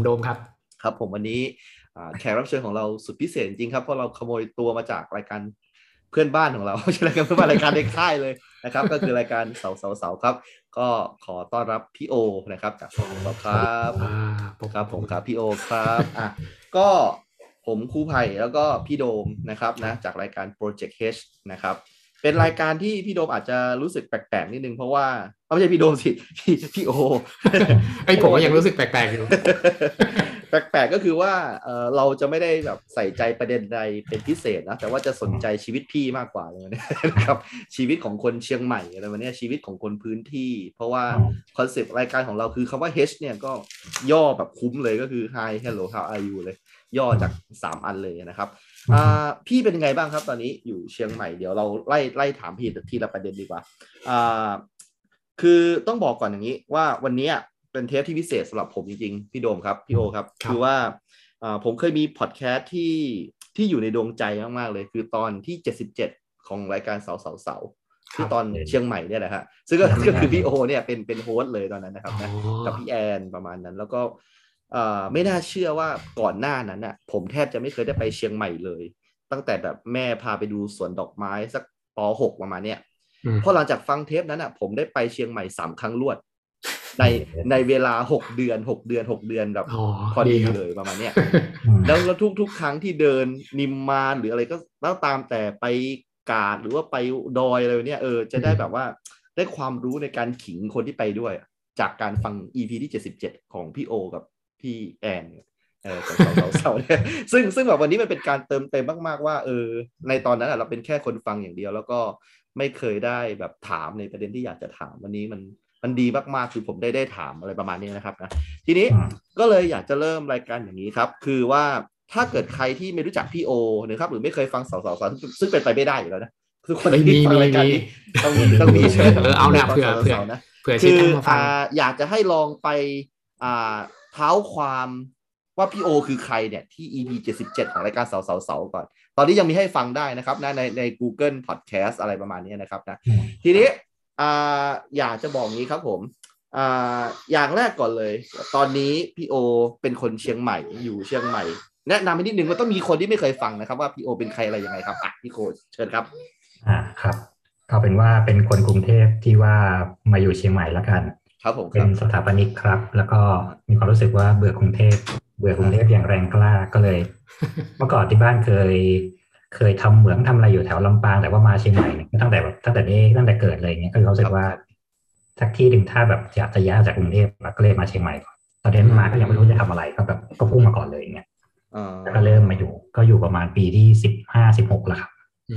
ผมโดมครับ ครับผมวันนี้อ่าแขกรับเชิญของเราสุดพิเศษจริงครับ เพราะเราขโมยตัวมาจากรายการเพื่อนบ้านของเราไม่ใช่รายการเพื่อนบ้านรายการในค่ายเลยนะครับ ก็คือรายการเสาเสาเสาครับ ก็ขอต้อนรับพี่โอนะครับจากช่องของเราครับอ่าผมครับผมครับพี่โอครับอะก็ผมครูไผ่แล้วก็พี่โดมนะครับนะจากรายการ Project H นะครับ เป็นรายการที่พี่โดมอาจจะรู้สึกแปลกๆนิดนึงเพราะว่าเอาไม่ใช่พี่โดมสิพี่พี่โอไอยผมก็ยังรู้สึกแปลกๆอยู่แปลกๆก็คือว่าเออเราจะไม่ได้แบบใส่ใจประเด็นใดเป็นพิเศษนะแต่ว่าจะสนใจชีวิตพี่มากกว่าเลยนะครับชีวิตของคนเชียงใหม่อะไรวันนี้ยชีวิตของคนพื้นที่ เพราะว่าคอนเซปต์รายการของเราคือคำว่า H เนี่ยก็ย่อแบบคุ้มเลยก็คือ Hi Hello How are you เลย ย่อจาก 3 อันเลยนะครับอ่า พี่เป็นยังไงบ้างครับ ตอนนี้อยู่เชียงใหม่เดี๋ยวเราไล่ไล่ถามพี่ทีละประเด็นดีกว่าอ่าคือต้องบอกก่อนอย่างนี้ว่าวันเนี้ยเป็นเทปที่พิเศษสำหรับผมจริงๆ พี่โดมครับ พี่โอครับครับคือว่าอ่าผมเคยมีพอดแคสต์ที่ที่อยู่ในดวงใจมากๆเลย คือตอนที่ 77 ของรายการเสาเสาเสาที่ตอนเชียงใหม่เนี่ยแหละฮะซึ่งก็ก็คือพี่โอเนี่ยเป็นเป็น host เลยตอนนั้นนะครับนะกับพี่แอนประมาณนั้น แล้วก็เอ่อ ไม่น่าเชื่อว่าก่อนหน้านั้นน่ะ ผมแทบจะไม่เคยได้ไปเชียงใหม่เลย ตั้งแต่แบบแม่พาไปดูสวนดอกไม้สักป .6 ประมาณเนี้ยอืมพอหลังจากฟังเทปนั้นอะ ผมได้ไปเชียงใหม่สามครั้งรวด ในในเวลาหกเดือนหกเดือนหกเดือนแบบอ๋อพอดีครับเลยประมาณเนี้ยแล้วแล้วทุกทุกครั้งที่เดินนิมมานหรืออะไรก็แล้วตามแต่ไปกาดหรือว่าไปดอยอะไรเนี่ยเออจะได้แบบว่าได้ความรู้ในการขิงคนที่ไปด้วย จากการฟัง EP ที่ 77 ของพี่โอ กับ พี่แอนเนี่ยเออของเสาเสาเนี่ยซึ่งซึ่งแบบวันนี้มันเป็นการเติมเต็มมาก ๆ ว่าเออในตอนนั้นอะเราเป็นแค่คนฟังอย่างเดียว แล้วก็ไม่เคยได้แบบถามในประเด็นที่อยากจะถามวันนี้มันมันดีมากๆคือผมได้ได้ถามอะไรประมาณนี้นะครับนะทีนี้ก็เลยอยากจะเริ่มรายการอย่างนี้ครับ คือว่าถ้าเกิดใครที่ไม่รู้จักพี่โอนะครับ หรือไม่เคยฟังสาวสาวซึ่งเป็นไปไม่ได้อยู่แล้วนะทุกคนเอ้ยที่มีฟังมีรายการมีนี้ต้องมีต้องมีใช่ไหมเออเอาเนี่ยฟังเผื่อสาวเผื่อสาวนะเผื่อคืชิดอท่านมาฟังอ่าอยากจะให้ลองไปอ่า เท้าความว่าพี่โอคือใครเนี่ย ที่ EP 77 ของรายการสาวสาวสาวก่อน ตอนนี้ยังมีให้ฟังได้นะครับนะในใน Google Podcast อะไรประมาณนี้นะครับนะทีนี้อ่าอยากจะบอกงี้ครับผมอ่าอย่างแรกก่อนเลย ตอนนี้พี่โอเป็นคนเชียงใหม่อยู่เชียงใหม่ แนะนำให้นิดนึงว่าต้องมีคนที่ไม่เคยฟังนะครับ ว่าพี่โอเป็นใครอะไรยังไงครับอะพี่โคเชิญครับ อ่าครับก็เป็นว่าเป็นคนกรุงเทพที่ว่ามาอยู่เชียงใหม่แล้วกัน ครับผมคเป็นรับสถาปนิกครับ แล้วก็มีความรู้สึกว่าเบื่อกรุงเทพเบื่อกรุงเทพอย่างแรงกล้าก็เลย เมื่อก่อนที่บ้านเคย เคยทำเหมืองทำอะไรอยู่แถวลำปางแต่ว่ามาเชียงใหม่เนี่ยตั้งแต่แบบตั้งแต่เด็กตั้งแต่เกิดเลยเนี่ยก็เลยรู้สึกว่าสักที่หนึ่งถ้าแบบอยากจะย้ายจากกรุงเทพก็เลยมาเชียงใหม่ก่อนตอนเรียนมาก็ยังไม่รู้จะทำอะไรก็แบบก็พุ่งมาก่อนเลยอย่างเงี้ยอ่าแล้วก็เริ่มมาอยู่ ก็อยู่ประมาณปีที่สิบห้าสิบหกแล้วครับ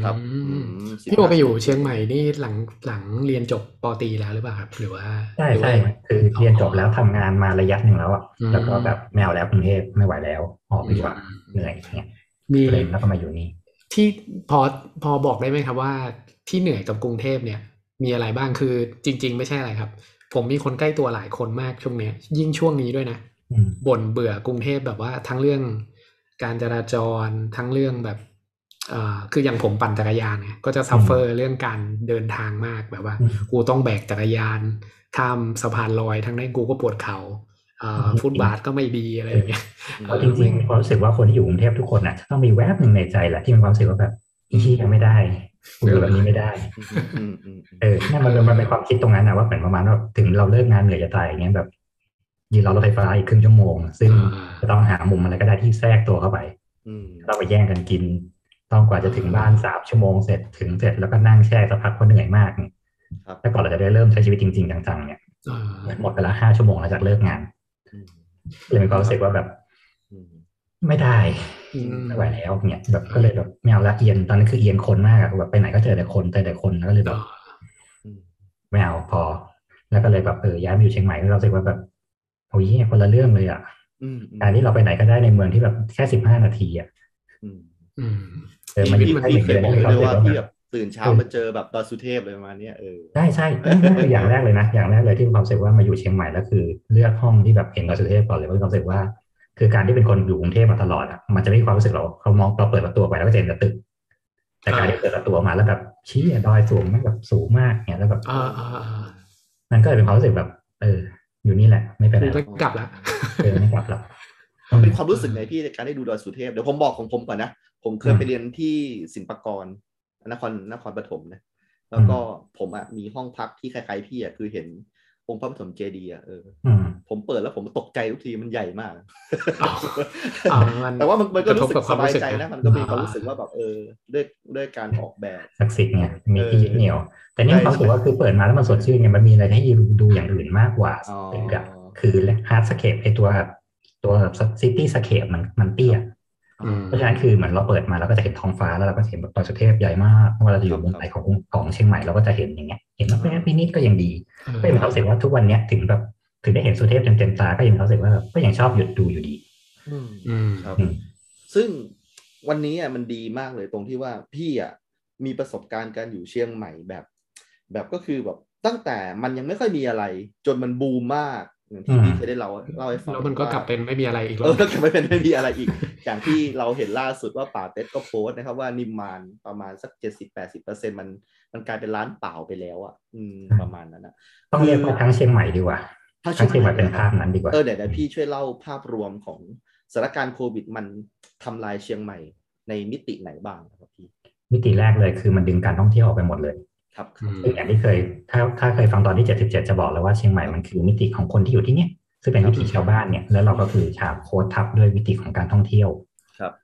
ครับอืมอืมพี่โอไปอยู่เชียงใหม่นี่หลังหลังเรียนจบปตรีแล้วหรือเปล่าครับ หรือว่าใช่หรือว่าใช่คือเรียนจบแล้วทำงานมาระยะหนึ่งแล้วอะอืมแล้วก็แบบไม่เอาแล้วกรุงเทพไม่ไหวแล้วออกดีกว่าเหนื่อยอย่างเงี้ยมีก็เลยแล้วก็มาอยู่นี่ที่พอพอบอกได้ไหมครับว่าที่เหนื่อยกับกรุงเทพเนี่ย มีอะไรบ้างคือจริง ๆ ไม่ใช่อะไรครับ ผมมีคนใกล้ตัวหลายคนมากช่วงเนี้ย ยิ่งช่วงนี้ด้วยนะอืมบ่นเบื่อกรุงเทพแบบว่าทั้งเรื่องการจราจรทั้งเรื่องแบบเอ่อ คืออย่างผมปั่นจักรยานไงก็จะซัฟเฟอร์เรื่องการเดินทางมากแบบว่าอืมกูต้องแบกจักรยาน ข้ามสะพานลอยทั้งนั้นกูก็ปวดเขา่าเอ่ออืมฟุตบาทก็ไม่ดีอะไรอย่างเงี้ยเพราะจริงๆมีความรู้สึกว่าคนที่อยู่กรุงเทพทุกคนน่ะจะต้องมีแวบหนึ่งในใจแหละที่มีความรู้สึกว่าแบบอีที่ยังไม่ได้กูอยู่แบบนี้ไม่ได้อืมอืมอืมเออนั่นมันมันเป็นความคิดตรงนั้นนะว่าเหมือนประมาณว่าถึงเราเลิกงานเหนื่อยจะตายอย่างเงี้ยแบบยืนรอรถไฟฟ้าอีกครึ่งชั่วโมง ซึ่งอ่าจะต้องหามุมอะไรก็ได้ที่แทรกตัวเข้าไปอืมเราไปแย่งกันกิน ต้องกว่าจะถึงบ้านสามชั่วโมงเสร็จถึงเสร็จแล้วก็นั่งแช่สักพักเพราะเหนื่อยมากครับแต่ก่อนเราจะได้เริ่มใช้ชีวิตจริงๆจังๆเนี่ยอ่าหมดไปละห้าชั่วโมงหลังจากเลิกงานอืมเลยมีความรู้สึกว่าแบบอืมไม่ได้อืมไม่ไหวแล้วเนี่ยแบบก็เลยแบบไม่เอาละเอียนตอนนั้นคือเอียนคนมากอะแบบไปไหนก็เจอแต่คนเจอแต่คนแล้วก็เลยแบอ๋บออืมไม่เอาพอ แล้วก็เลยแบบเออย้ายมาอยู่เชียงใหม่แล้วเรารู้สึกว่าแบบโอ้ยคนละเรื่องเลยอะอืมอืมการที่เราไปไหนก็ได้ในเมืองที่แบบแค่สิบห้านาทีอะอื มอืมเออมันอยู่พี่แค่หพี่นึ่งเคเดืยอนบอกให้เลยเราด้วยรู้สึกว่าว่าพี่แบแบบบตื่นเช้ามาเจอแบบดอยสุเทพเลยประมาณเนี้ยเออใช่ใช่นั่นนั่นคืออย่างแรกเลยนะ อย่างแรกเลยที่มีความรู้สึกว่ามาอยู่เชียงใหม่แล้วคือ เลือกห้องที่แบบเห็นดอยสุเทพก่อนเลยเพราะมีความรู้สึกว่า คือการที่เป็นคนอยู่กรุงเทพมาตลอดอะมันจะไม่มีความรู้สึกเราเขามองเราเปิดประตูไปแล้วก็จะเห็นแต่ตึกแต่การที่เปิดประตูออกมาแล้วแบบชี้ดอยสูงมากแบบสูงมากเนี่ยแล้วแบบอ่าอ่าอ่ามันก็เลยเป็นความรู้สึกแบบ เออ อยู่นี่แหละ ไม่ไปไหนกูหรไม่อกกลับละเออไม่กลับหรอกมันเป็นความรู้สึกไงพี่ในการได้ดูดอยสุเทพเดี๋ยวผมบอกของผมก่อนนะ ผมเคยอืมไปเรียนที่ศิลปากรนครนครปฐมนะแล้วก็ผมอะมีห้องพักที่คล้ายๆพี่อะคือเห็นองค์พระปฐมเจดีย์อะเอออืมผมเปิดแล้วผมตกใจทุกทีมันใหญ่มากอ๋ออ๋อมันแต่ว่ามันมันก็กระทรู้บสึกักบคสวามบายรู้สึกใจนะนะมันก็มีอ่าความรู้สึกว่าแบบเออด้วยด้วยการออกแบบศักดิ์สิทธิ์ไงมีที่เออยึดเหนี่ยว แต่นี่ใช่ความรู้สึกว่าคือเปิดมาแล้วมันสดชื่นไงมันมีอะไรให้ยืนดูอย่างอื่นมากกว่าอ๋อตึกอะคือฮาร์ดสเคปไอตัวตัวซิตี้สเคปมันมันเตี้ยอืม เพราะฉะนั้นคือเหมือนเราเปิดมาเราก็จะเห็นท้องฟ้าแล้วเราก็จะเห็นแบบดอยสุเทพใหญ่มากเวลาเราจะอยู่บนไหนของของเชียงใหม่เราก็จะเห็นอย่างเงี้ยเห็นว่าแค่นิดๆก็ยังดีก็ยังมีความรู้สึกว่าทุกวันเนี้ยถึงแบบถึงได้เห็นสุเทพเต็มๆตาก็ยังมีความรู้สึกว่าแบบก็ยังชอบหยุดดูอยู่ดี อืมอืมครับอืมซึ่งวันนี้อะมันดีมากเลยตรงที่ว่าพี่อะมีประสบการณ์การอยู่เชียงใหม่แบบ แบบก็คือแบบตั้งแต่มันยังไม่ค่อยมีอะไร จนมันบูมมากอย่างที่อืมพี่เคยได้เล่าเล่าให้ฟังแล้วมันก็ว่ากลับเป็นไม่มีอะไรอีกเอแล้อวแล้วกลับไม่เป็นไม่มีอะไรอีก อย่างที่เราเห็นล่าสุดว่าป่าเต็ดก็โพสต์นะครับว่านิมมานประมาณสักเจ็ดสิบแปดสิบเปอร์เซ็นมันมันกลายเป็นร้านเปล่าไปแล้วอะอืมประมาณนั้นนะต้องเรียกว่าทั้งเชียงใหม่ดีกว่าถ้าทั้งเชียงใหม่เป็นภาพนั้นดีกว่าเออเดี๋ยวเดี๋ยวพี่ช่วยเล่าภาพรวมของสถานการณ์โควิดมันทำลายเชียงใหม่ในมิติไหนบ้างนะครับพี่มิติแรกเลยคือมันดึงการท่องเที่ยวออกไปหมดเลย ครับอืมซึ่งอย่างที่เคย ถ้าถ้าเคยฟังตอนที่77จะบอกแล้วว่าเชียงใหม่มันคือมิติของคนที่อยู่ที่เนี่ย ซึ่งเป็นวิถีชาวบ้านเนี่ย แล้วเราก็คือฉาบโค้ดทับด้วยมิติของการท่องเที่ยว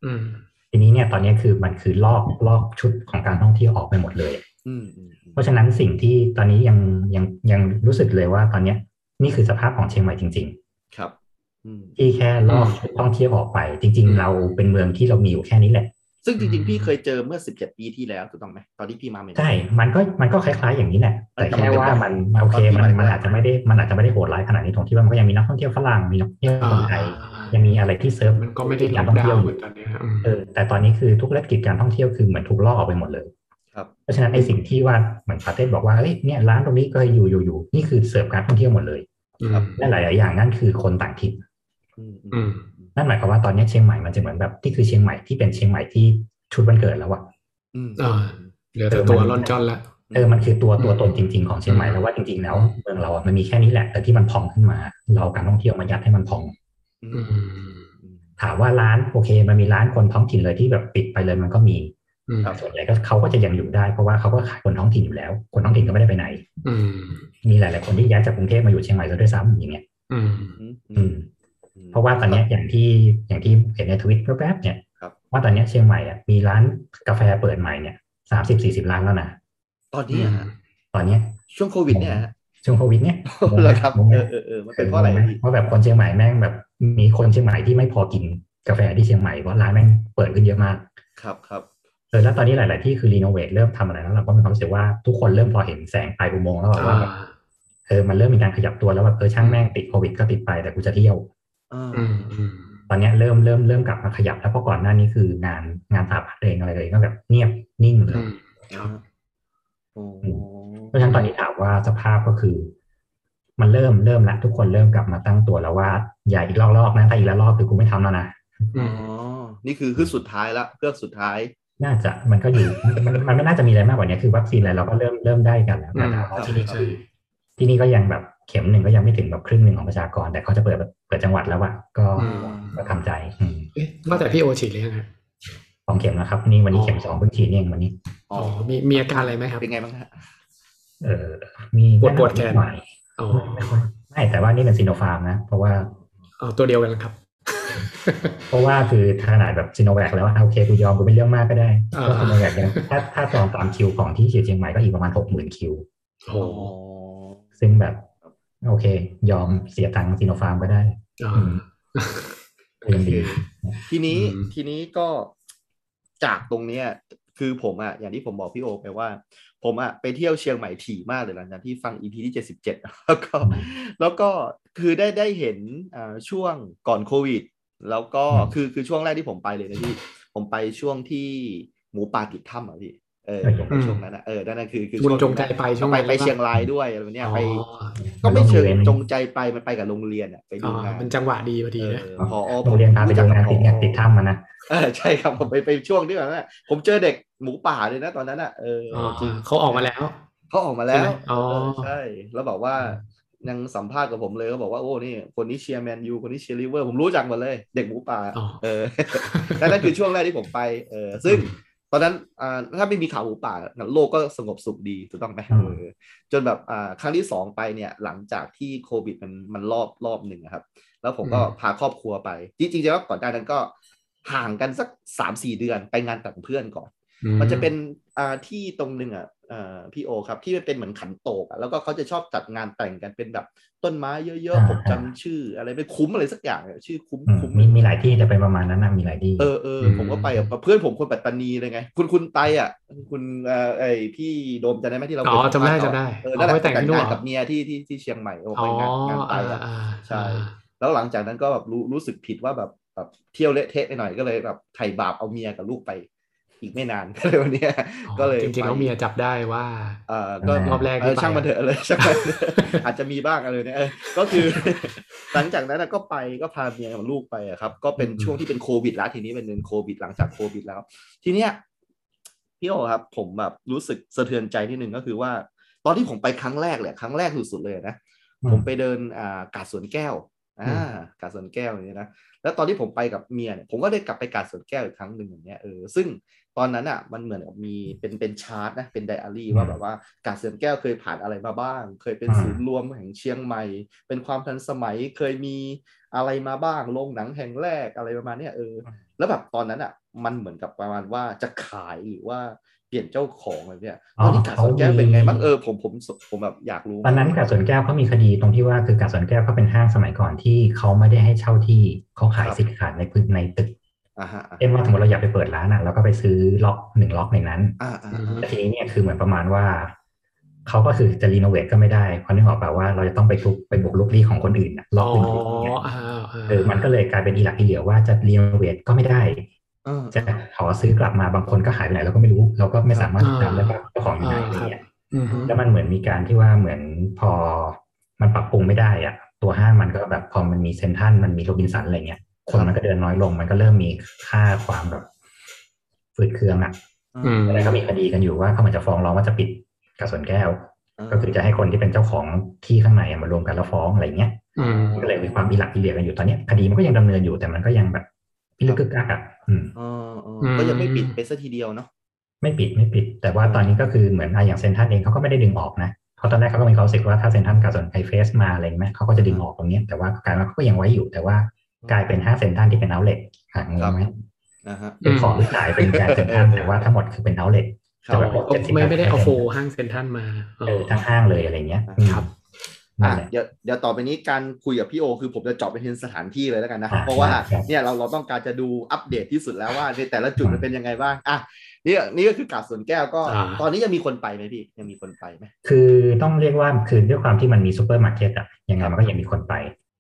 อืมทีนี้เนี่ยตอนนี้คือมันคือลอกลอกชุดของการท่องเที่ยวออกไปหมดเลยอืมอืมอืมเพราะฉะนั้นสิ่งที่ตอนนี้ยังยังยังรู้สึกเลยว่าตอนเนี้ย นี่คือสภาพของเชียงใหม่จริงครับอืมๆที่แค่ลอกชุดท่องเที่ยวออกไป จริง ๆ เราเป็นเมืองที่เรามีอยู่แค่นี้แหละ ซึ่งจริงๆ พี่เคยเจอเมื่อสิบเจ็ดปีที่แล้วถูกต้องไหมตอนที่พี่มาใหม่ๆใช่ มันก็มันก็คล้ายๆอย่างนี้แหละ แต่แค่ว่ามันโอเคมันมันอาจจะไม่ได้มันอาจจะไม่ได้โหดร้ายขนาดนี้ตรงที่ว่ามันก็ยังมีนักท่องเที่ยวฝรั่งมีนักท่องเที่ยวคนไทยยังมีอะไรที่เซิร์ฟมันก็ไม่ได้ล็กาอรกท่องดาเที่ยววน์อเหมือยู่นตอนเนี้ยอืมเออแต่ตอนนี้คือทุกธุรกิจการท่องเที่ยวคือเหมือนถูกลอกออกไปหมดเลยครับเพราะฉะนั้นไอ้สิ่งที่ว่าเหมือนปาเต้บอกว่าเอ้ยเนี่ยร้านตรงนี้ก็อยู่อยู่อยู่นี่คือเสิร์ฟการท่องเที่ยวหมดเลยครับและหลายๆอย่างนั่นคือคนต่างถิ่นอืมอือืมม นั่นหมายความว่าตอนนี้เชียงใหม่มันจะเหมือนแบบที่คือเชียงใหม่ที่เป็นเชียงใหม่ที่ชุดวันเกิดแล้วอะอืมอ่าเหลือแต่ตัวล่อนจอนละเออมันคือตัวตัวอืมตนจริง ๆของเชียงใหม่อืมแล้วว่าจริงๆแล้วเมืองเราอะมันมีแค่นี้แหละ แต่ที่มันพองขึ้นมา เราเอาการท่องเที่ยวมายัดให้มันพองอือืมมอืมถามว่าร้านโอเค มันมีร้านคนท้องถิ่นเลยที่แบบปิดไปเลยมันก็มีอืมแต่ส่วนใหญ่ก็เขาก็จะยังอยู่ได้เพราะว่าเขาก็ขายคนท้องถิ่นอยู่แล้ว คนท้องถิ่นก็ไม่ได้ไปไหน อืมมีหลาย ๆ คนที่ย้ายจากกรุงเทพมาอยู่เชียงใหม่ซะด้วยซ้ำอย่างเงี้ยอืมอืมอืม เพราะว่าตอนเนี้ยอย่างที่อย่างที่เห็นในทวิตแป๊บๆเนี่ยครับว่าตอนเนี้ยเชียงใหม่อะมีร้านกาแฟเปิดใหม่เนี่ยสามสิบสี่สิบร้านแล้วนะตอนนี้อะฮะตอนเนี้ยช่วงโควิดเนี่ยฮะช่วงโควิดเนี่ยเหรอครับงงไหมเออเออเออมันเป็นเพราะอะไรงงหมพี่เพราะแบบคนเชียงใหม่แม่งแบบมีคนเชียงใหม่ที่ไม่พอกินกาแฟที่เชียงใหม่เพราะร้านแม่งเปิดขึ้นเยอะมาก ครับครับเออแล้วตอนนี้หลาย ๆ ที่คือรีโนเวทเริ่มทำอะไรแล้วเราก็มีความรู้สึกว่าทุกคนเริ่มพอเห็นแสงปลายอุโมงค์แล้วแบบว่าแบบอ่าเออมันเริ่มมีการขยับตัวแล้วแบบเออช่างแม่งติดโควิดก็ติดไปแต่กูจะเที่ยวอ่าอืมอืม ตอนเนี้ยเริ่มเริ่มเริ่มกลับมาขยับแล้วเพราะก่อนหน้านี้คืองานงานสถาปัตย์เองอะไรเลยก็แบบเงียบนิ่งเลยอืมครับโอ้เพราะฉะนั้นตอนนี้ถามว่าสภาพก็คือ มันเริ่มเริ่มละทุกคนเริ่มกลับมาตั้งตัวแล้วว่า อย่าอีกรอบๆนะถ้าอีกแล้วรอบคือกูไม่ทำแล้วนะอือ๋อมนี่คือคือสุดท้ายละเครื่องสุดท้ายน่าจะมันก็อยู่มันมันไม่น่าจะมีอะไรมากกว่านี้คือวัคซีนอะไรเราก็เริ่มเริ่มได้กันแล้วอืแต่มถามว่าใช่ที่นี่ใช่ที่นี่ก็ยังแบบ เข็มหนึ่งก็ยังไม่ถึงแบบครึ่งหนึ่งของประชากร แต่เขาจะเปิดแบบเปิดจังหวัดแล้วอะก็อืมก็ทำใจอืมเอ๊ะว่าแต่พี่โอฉีดหรือยังฮะสองเข็มนะครับ นี่วันนี้อ๋อเข็มสองเพิ่งฉีดเองวันนี้อ๋อ๋ออมีมีอาการอะไรไหมครับเป็นไงบ้างฮะเออมีปวดปวดแขนหน่อยอ๋อไม่ค่อยไม่แต่ว่านี่เป็นซีโนฟาร์มนะ เพราะว่าอ๋อตัวเดียวกันครับ เพราะว่าคือขนาดแบบซีโนแวคแล้วอะโอเคกูยอมกูไม่เรื่องมากก็ได้อ่าก็ซีโนแวคยังถ้าถ้าจองตามคิวของที่ฉีดเชียงใหม่ก็อีกประมาณหกหมื่นคิวโอ้อ๋อโหซึ่งแบบ โอเค ยอมเสียตังค์ซีโนฟาร์มก็ได้อ่าอืมโอยังเคดีทีนี้อืมทีนี้ก็จากตรงเนี้ย คือผมอะอย่างที่ผมบอกพี่โอไปว่า ผมอะไปเที่ยวเชียงใหม่ถี่มากเลยหลังจากที่ฟังอีพีที่เจ็ดสิบเจ็ดแล้วก็แล้วก็คือได้ได้เห็นอ่าช่วงก่อนโควิด แล้วก็อืมคือคือช่วงแรกที่ผมไปเลยนะพี่ผมไปช่วงที่หมูป่าติดถ้ำอะพี่ เอออืมผมไปช่วงนั้นอะเออนั่นนะคือคือคุณช่วงจงใจไปช่วงไปนั้นไปหรือเปล่าเชียงรายด้วยอะไรแบบเนี้ยอ๋อไปก็ไม่เชิงไปโรงเรียนจงใจไปมันไปกับโรงเรียนอะไปอ๋ดูองานมันจังหวะดีพอดีเอนะอพอโรงเรียนพาไปดูงานติดเนี่ยติดถ้ำมานะเออใช่ครับผมไปไปช่วงที่แบบนั้นอะผมเจอเด็กหมูป่าเลยนะตอนนั้นอะเอออ๋อจริงเขาออกมาแล้วเขาออกมาแล้วใช่ไหมอ๋อเออใช่แล้วบอกว่ายังสัมภาษณ์กับผมเลยเขาบอกว่าโอ้นี่คนนี้เชียร์แมนยูคนนี้เชียร์ลิเวอร์ผมรู้จักหมดเลย เด็กหมูป่าอ๋อเออนั่นนั่นคือช่วงแรกที่ผมไปเออซึ่ง ตอนนั้นอ่าถ้าไม่มีข่าวหมูป่าโลกก็สงบสุขดีถูกต้องไหมอืมเออจนแบบอ่าครั้งที่สองไปเนี่ยหลังจากที่โควิดมันมันรอบรอบหนึ่งอะครับ แล้วผมก็พาครอบครัวไป จริงๆแล้วก่อนหน้านั้นก็ห่างกันสักสามสี่เดือนไปงานแต่งเพื่อนก่อน มันจะเป็นอ่าที่ตรงหนึ่งอะอ่า พี่โอครับ ที่มันเป็นเหมือนขันโตกอะแล้วก็เขาจะชอบจัดงานแต่งกันเป็นแบบต้นไม้เยอะอ่าๆผมจำชื่อ อะไรไม่คุ้มอะไรสักอย่างอะชื่อคุ้มอืมคุ้มมีมีหลายที่จะเป็นประมาณนั้นนะมีหลายที่เออเอออืมผมก็ไปกับเพื่อนผมคนปัตตานีเลยไง คุณคุณไตอะ คุณเอ่อไอพี่โดมจำได้ไหมที่เราอ๋อเคยจำได้สัมภาษณ์จำได้เออนั่นแหละเอาไปแต่งแต่ที่งนู่นงานเหรอกับเมียที่ที่ที่เชียงใหม่ผมอ๋ไปองานงานไตอ่าอะอ่าใช่แล้วหลังจากนั้นก็แบบรู้รู้สึกผิดว่าแบบแบบเที่ยวเละเทะไปหน่อยก็เลยแบบไถ่บาปเอาเมียกับลูกไป อีกไม่นานก็เลยวันเนี้ยอ๋อก็เลยจริงๆไปแล้วเมียจับได้ว่า เอ่อก็รอบแรกเออที่ไปช่างมันเถอะเลยช่างมันเถอะอาจจะมีบ้างอะไรเนี่ยเออก็คือ หลังจากนั้นนะก็ไปก็พาเมียกับลูกไปอะครับ ก็เป็นอืมช่วงที่เป็นโควิดแล้วทีนี้เป็นเดือนโควิดหลังจากโควิดแล้ว ทีเนี้ยพี่โอครับ ผมแบบรู้สึกสะเทือนใจนิดนึงก็คือว่า ตอนที่ผมไปครั้งแรกเลยครั้งแรกสุดๆเลยนะอืมผมไปเดินอ่ากาดสวนแก้วอ่ากาดสวนแก้วอย่างนี้ยนะ แล้วตอนที่ผมไปกับเมียเนี่ยผมก็ได้กลับไปกาดสวนแก้วอีกครั้งหนึ่งอย่างเงี้ยเออซึ่งตอนนั้นอะมันเหมือนกับมีเป็นเป็นชาร์ตนะเป็นไดอารี่ว่าแบบว่ากาดสวนแก้วเคยผ่านอะไรมาบ้าง เคยเป็นอืมศูนย์รวมแห่งเชียงใหม่ เป็นความทันสมัยเคยมีอะไรมาบ้างโรงหนังแห่งแรกอะไรประมาณเนี้ยเออ แล้วแบบตอนนั้นอะมันเหมือนกับประมาณว่าจะขายหรือว่า เปลี่ยนเจ้าของอะไรเนี่ยตอนที่กาดสวนแก้วเป็นไงบ้างเออผมผมผมแบบอยากรู้ ตอนนั้นกาดสวนแก้วเขามีคดีตรงที่ว่าคือกาดสวนแก้วเขาเป็นห้างสมัยก่อนที่เขาไม่ได้ให้เช่าที่เขาขายสิทธิ์ขาดในพื้นในตึกอ่าฮะอ่าเช่นว่าสมมติเราอยากไปเปิดร้านอะเราก็ไปซื้อล็อกหนึ่งล็อกในนั้นอ่าอ่าแต่ทีนี้เนี่ยคือเหมือนประมาณว่าเขาก็คือจะรีโนเวทก็ไม่ได้เพราะนึกออกแบบว่าเราจะต้องไปทุบไปบุกลุกลี้ของคนอื่นน่ะล็อกอ๋ออื่นๆเนี่ยอ่าอ่าเออมันก็เลยกลายเป็นอีหลักอีเหลียวว่าจะรีโนเวทก็ไม่ได้เออ จะขอซื้อกลับมาบางคนก็หายไปไหนเราก็ไม่รู้ เราก็ไม่สามารถติดตามได้ว่าเจ้าของอยู่ไหนอะไรเงี้ยอืมฮึแล้วมันเหมือนมีการที่ว่าเหมือนพอมันปรับปรุงไม่ได้อะตัวห้างมันก็แบบพอมันมีเซนทรันมันมีโรบินสันอะไรเงี้ยคนมันก็เดินน้อยลง มันก็เริ่มมีค่าความแบบฝืดเคืองอะอืมอะไรก็มีคดีกันอยู่ว่าเขาเหมือนจะฟ้องร้องว่าจะปิดกระสวนแก้ว ก็คือจะให้คนที่เป็นเจ้าของที่ข้างในอะมารวมกันแล้วฟ้องอะไรเงี้ยอืมก็เลยมีความอีหลักอีเหลียกันอยู่ตอนเนี้ยคดีมันก็ยังดำเนินอยู่แต่มันก็ยังแบบพิ ลึกกึกกักอะอืมเออเออก็ยังไม่ปิดไปสัทีเดียวเนาะไม่ปิดไม่ปิด แต่ว่าตอนนี้ก็คือเหมือนอะอย่างเซนทรันเองเขาก็ไม่ได้ดึงออกนะเพราะตอนแรกเขาก็มีความรู้สึกว่าถ้าเซนทรันกับส่วนไอเฟสมาอะไรเงี้ยเขาก็จะดึงออกตรงเนี้ยแต่ว่ากลายว่าเขาก็ยังไว้อยู่ แต่ว่ากลายเป็นห้างเซนทรันที่เป็นเอาเลทหางงไหมนะฮะเป็นของที่ขายเป็นการเซนทรันแต่ว่าทั้งหมดคือเป็น outletครับแต่ว่าก็ไม่ไม่ได้เอาโฟห้างเซ็นทรัลมาเออทั้งห้างเลยอะไรเงี้ยอืมครับนั่ อะนแหละเดี๋ยวเดี๋ยวต่อไปนี้การคุยกับพี่โอ คือผมจะเจาะไปที่สถานที่เลยแล้วกันนะอะเพราะว่าครับเนี่ยเราเราต้องการจะดูอัปเดตที่สุดแล้วว่าในแต่ละจุดมันเป็นยังไงบ้างอะนี่นี่ก็คือกาดสวนแก้วก็อ่าตอนนี้ยังมีคนไปไหมพี่ยังมีคนไปไหมคือต้องเรียกว่าคือด้วยความที่มันมีซูเปอร์มาร์เก็ตอะยังไงมันก็ยังมีคนไป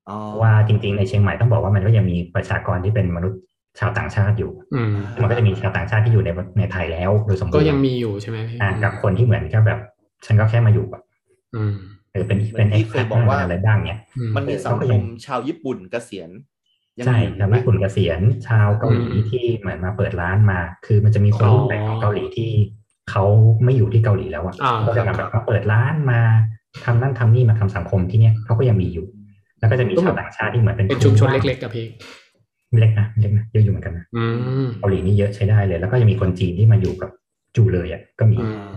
อ๋อเพราะว่าจริง ๆ ในเชียงใหม่ต้องบอกว่ามันก็ยังมีประชากรที่เป็นมนุษย์ชาวต่างชาติอยู่อืมมันก็จะมีชาวต่างชาติที่อยู่ในในไทยแล้วโดยสมบูรณ์ก็ยังมีอยู่ใช่ไหมพี่อ่ากับคนที่เหมือนกับแบบ ฉันก็แค่มาอยู่แบบอืม เออเป็นเป็นเอ็กซ์อะไรบ้างเนี้ยอืมมันมีสังก็คยัมงชาวญี่ปุ่นเกษียณยังใช่มีอยู่ชาวไหมญี่ปุ่นเกษียณชาวเกาหลีอืมที่เหมือนมาเปิดร้านมา คือมันจะมีคนรุ่นใหม่ของเกาหลีที่เขาไม่อยู่ที่เกาหลีแล้วอะอ่าก็จะแบบมาเปิดร้านมาทำนั่นทำนี่มาทำสังคมที่เนี้ยเขาก็ยังมีอยู่ แล้วก็จะมีชาวต่างชาติที่เหมือนเป็นเป็นชุมชนเล็กๆกับพี่ๆเล็กนะเล็กนะเยอะอยู่เหมือนกันนะอืมเกาหลีนี่เยอะใช้ได้เลย แล้วก็ยังมีคนจีนที่มาอยู่กับจูเลยอะก็มีอืม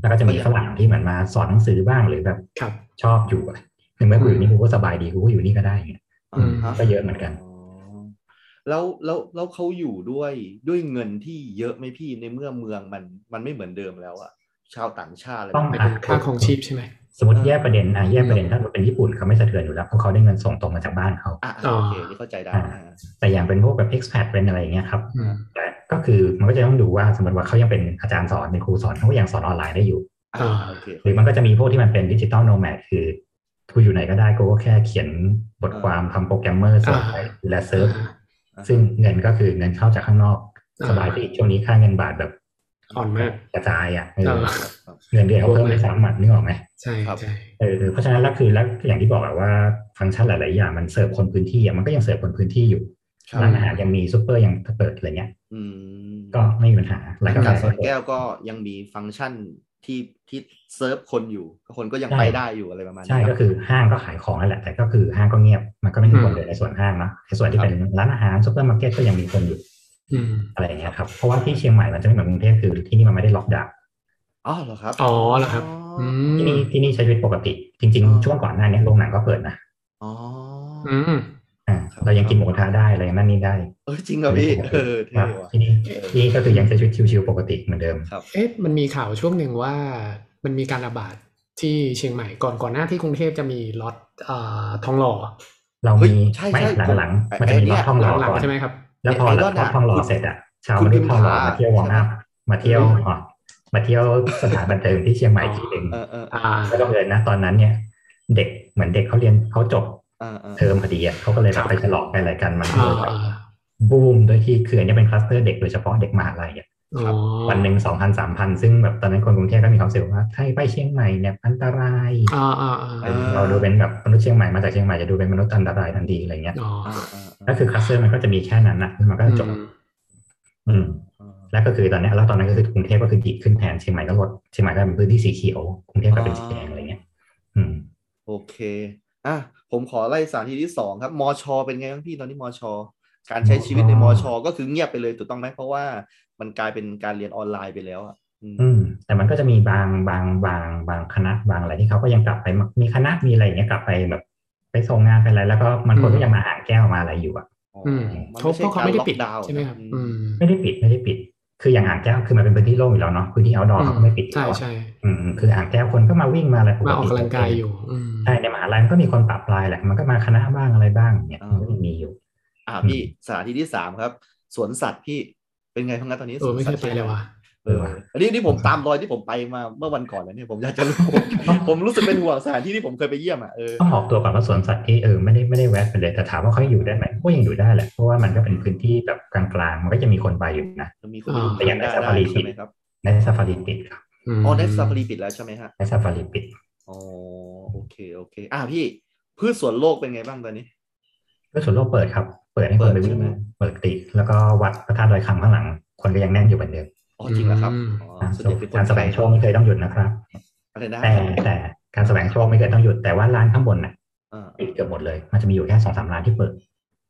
แล้วก็จะมีฝรั่งที่เหมือนมาสอนหนังสือบ้างหรือแบบครับชอบอยู่อะในเมื่อกูอยู่นี่กูก็สบายดีกูก็อยู่นี่ก็ได้อย่างเงี้ยอืมฮะก็เยอะเหมือนกันอ๋อแล้วแล้วแล้วเขาอยู่ด้วยด้วยเงินที่เยอะไหมพี่ในเมื่อเมืองมันมันไม่เหมือนเดิมแล้วอะ ชาวต่างชาติอะไรต้องหมายแบบถึนี้งค่าของชีพใช่ไหมสมมติแยกประเด็นอะแยกประเด็นถ้าเป็นญี่ปุ่นเขาไม่สะเทือนอยู่แล้วเพราะเขาได้เงินส่งตรงมาจากบ้านเขาอะอ๋อโอเคนี่เข้าใจได้นะฮะแต่อย่างเป็นพวกแบบ expat เป็นอะไรอย่างเงี้ยครับอืมแต่ก็คือมันก็จะต้องดูว่าสมมติว่าเขายังเป็นอาจารย์สอนเป็นครูสอนเขาก็ยังสอนออนไลน์ได้อยู่อ่าโอเคหรือมันก็จะมีพวกที่มันเป็น digital nomad คือกูอยู่ไหนก็ได้กูก็แค่เขียนบทความทำโปรแกรมเมอร์ส่งไปแล้วเสร็จอ่าซึ่งเงินก็คือเงินเข้าจากข้างนอกอ่าสบายไปอีกช่วงนี้ค่าเงินบาทแบบ อ่อนมากกระจายอะเอเอออครับเงินเดือนเขาเพิ่มไปสามหมัดนึกออกไหมใช่ครับใช่เออเพราะฉะนั้นแล้วคือแล้วอย่างที่บอกแบบว่าฟังก์ชันหลาย ๆ อย่างมันเสิร์ฟคนพื้นที่อะมันก็ยังเสิร์ฟคนพื้นที่อยู่ครับร้านอาหารยังมีซูเปอร์ยังเปิดอะไรเงี้ยอืมก็ไม่มีปัญหาร้านกาแฟการสก็อนเปิดแก้วก็ยังมีฟังก์ชันที่ที่เสิร์ฟคนอยู่คนก็ยังใช่ไปได้อยู่อะไรประมาณนี้ใช่รับก็คือห้างก็ขายของนั่นแหละ แต่ก็คือห้างก็เงียบมันก็ไม่มีคนเลยในส่วนห้างเนอะในส่วนที่เป็นร้านอาหารซูเปอร์มาร์เก็ตก็ยังมีคนอยู่ อืมอะไรอย่างเงี้ยครับ เพราะว่าที่เชียงใหม่มันจะไม่เหมือนกรุงเทพคือที่นี่มันไม่ได้ล็อกดาวน์อ๋อเหรอครับอ๋อเหรอครับอืที่มนี่ที่นี่ใช้ชีวิตปกติ จริงอ๋อๆช่วงก่อนหน้านี้โรงหนังก็เปิดนะอ๋ออืมอ่าครับเรายังกินหมูกระทะได้อะไรนั่นนี่ได้ เออจริงเหรอพี่เออครับเท่บว่ะที่นี่ที่นี่ก็คือยังใช้ชีวิตชิวๆปกติเหมือนเดิมครับเอ๊ะมันมีข่าวช่วงหนึ่งว่ามันมีการระบาดที่เชียงใหม่ก่อนก่อนหน้าที่กรุงเทพจะมีล็อตอ่าทองหล่อเราเฮ้ยมีใช่ไม่ใช่หลังผมๆมันจะมีไอ้ล็อตท่องหล่อหลังก่อนๆใช่ไหมครับ แล้วพอไอ้ล็ล็ออตตน่ะท่องหล่อคุณเสร็จอะเช้าคุณมาด้วยพิมท่องหล่อพามาเที่ยววองอัพมาเที่ยวอ๋อมาเที่ยวสถานบันเทิงที่เชียงใหม่ทีหนึ่งเออเออเออ่าอแล้วก็เอิญนะ ตอนนั้นเนี่ย เด็กเหมือนเด็กเขาเรียนเขาจบเออเออเทอมพอดีอะเขาก็เลยแบครับบไปฉลองไปอะไรกันมันก็อ่าเลยแบบอ่าบูมโดยที่คืออันนี้เป็นคลัสเตอร์เด็กโดยเฉพาะเด็กมหาลัยอะ อ๋อวันหนึ่งสองพันสามพันซึ่งแบบตอนนั้นคนกรุงเทพก็มีความรู้สึกว่าถ้าไปเชียงใหม่เนี่ยอันตรายอ่าอ่าอ่าเออเราดูเป็นแบบมนุษย์เชียงใหม่มาจากเชียงใหม่จะดูเป็นมนุษย์อันตรายทันทีอะไรเงี้ยอ๋ออ่าอ่าก็คือคลัสเตอร์มันก็จะมีแค่นั้นนะแล้วมันก็จบ อืมอืมอ่าแล้วก็คือตอนเนี้ยแล้วตอนนั้นก็คือกรุงเทพก็คือดีดขึ้นแทนเชียงใหม่ก็ลดเชียงใหม่ก็เป็นพื้นที่สีเขียวกรุงเทพก็เป็นสีแดงอะไรเงี้ย อืม โอเคอะผมขอไล่สถานที่ที่สองครับมชเป็นไงบ้างพี่ตอนนี้มชการใช้ชีวิตในมชก็คือเงียบไปเลยถูกต้องไหมเพราะว่า มันกลายเป็นการเรียนออนไลน์ไปแล้วอะอืมอืม แต่มันก็จะมีบางบางบางบางคณะบางอะไรที่เขาก็ยังกลับไปมามีคณะมีอะไรอย่างเงี้ยกลับไปแบบ ไปส่งงานไปอะไรแล้วก็มันคนก็ยังมาอ่านแก้วมาอะไรอยู่อะอืมมันเขาไม่ใช่เพราะเขาไม่ได้ปิดการล็อกดาวน์ใช่ไหมครับอือืมมไม่ได้ปิดไม่ได้ปิด คืออย่างอ่างแก้วคือมันเป็นพื้นที่โล่งอยู่แล้วเนาะพื้นที่ outdoor เขาก็ไม่ปิดอยู่ใช่แล้วอะใช่อืมคืออ่างแก้วคนก็มาวิ่งมาอะไรปกมาออกติกำลังกายอยู่อืมใช่ในมหาลัยมันก็มีคนปรับปลายแหละมันก็มาคณะบ้างอะไรบ้างเนี่ยมันก็ยังมีอยู่ อ่าพี่สถานที่ที่สามครับสวนสัตว์พี่ เป็นไงบ้างครับตอนนี้เออไม่เคยไปเลยว่ะเอออันนี้นี่ผมตามรอยที่ผมไปมาเมื่อวันก่อนแล้วเนี่ยผมอยากจะรู้ผมผมรู้สึกเป็นห่วงสถานที่ที่ผมเคยไปเยี่ยมอะเออต้องออกตัวก่อนว่าสวนสัตว์ที่เออไม่ได้ไม่ได้แวะไปเลยแต่ถามว่าเขาอยู่ได้ไหมก็ยังอยู่ได้แหละเพราะว่ามันก็เป็นพื้นที่แบบกลางๆมันก็จะมีคนไปอยู่นะจะมีคนไปดูแต่อย่างในได้ซาฟารีใช่ไหมครับในซาฟารีปิดครับมอ๋อในซาฟารีปิดแล้วใช่ไหมฮะในซาฟารีปิดอ๋อโอเคโอเค อ่าพี่พืชสวนโลกเป็นไงบ้างตอนนี้ ก็ส่วนโลกเปิดครับ เปิดให้คนไปวิ่งเปิดใช่ไหมเปิดติแล้วก็วัดพระธาตุดอยคำข้างหลัง คนก็ยังแน่นอยู่เหมือนเดิมอ๋อจริงเหรอครับอืมอ๋ออ่าส่วนใหญ่เป็นคนการแสวงโชคไม่เคยต้องหยุดนะครับอะไรนะแต่แต่การแสวงโชคไม่เคยต้องหยุดแต่ว่าร้านข้างบนน่ะอ่าปิดเกือบหมดเลย มันจะมีอยู่แค่สองสามร้านที่เปิด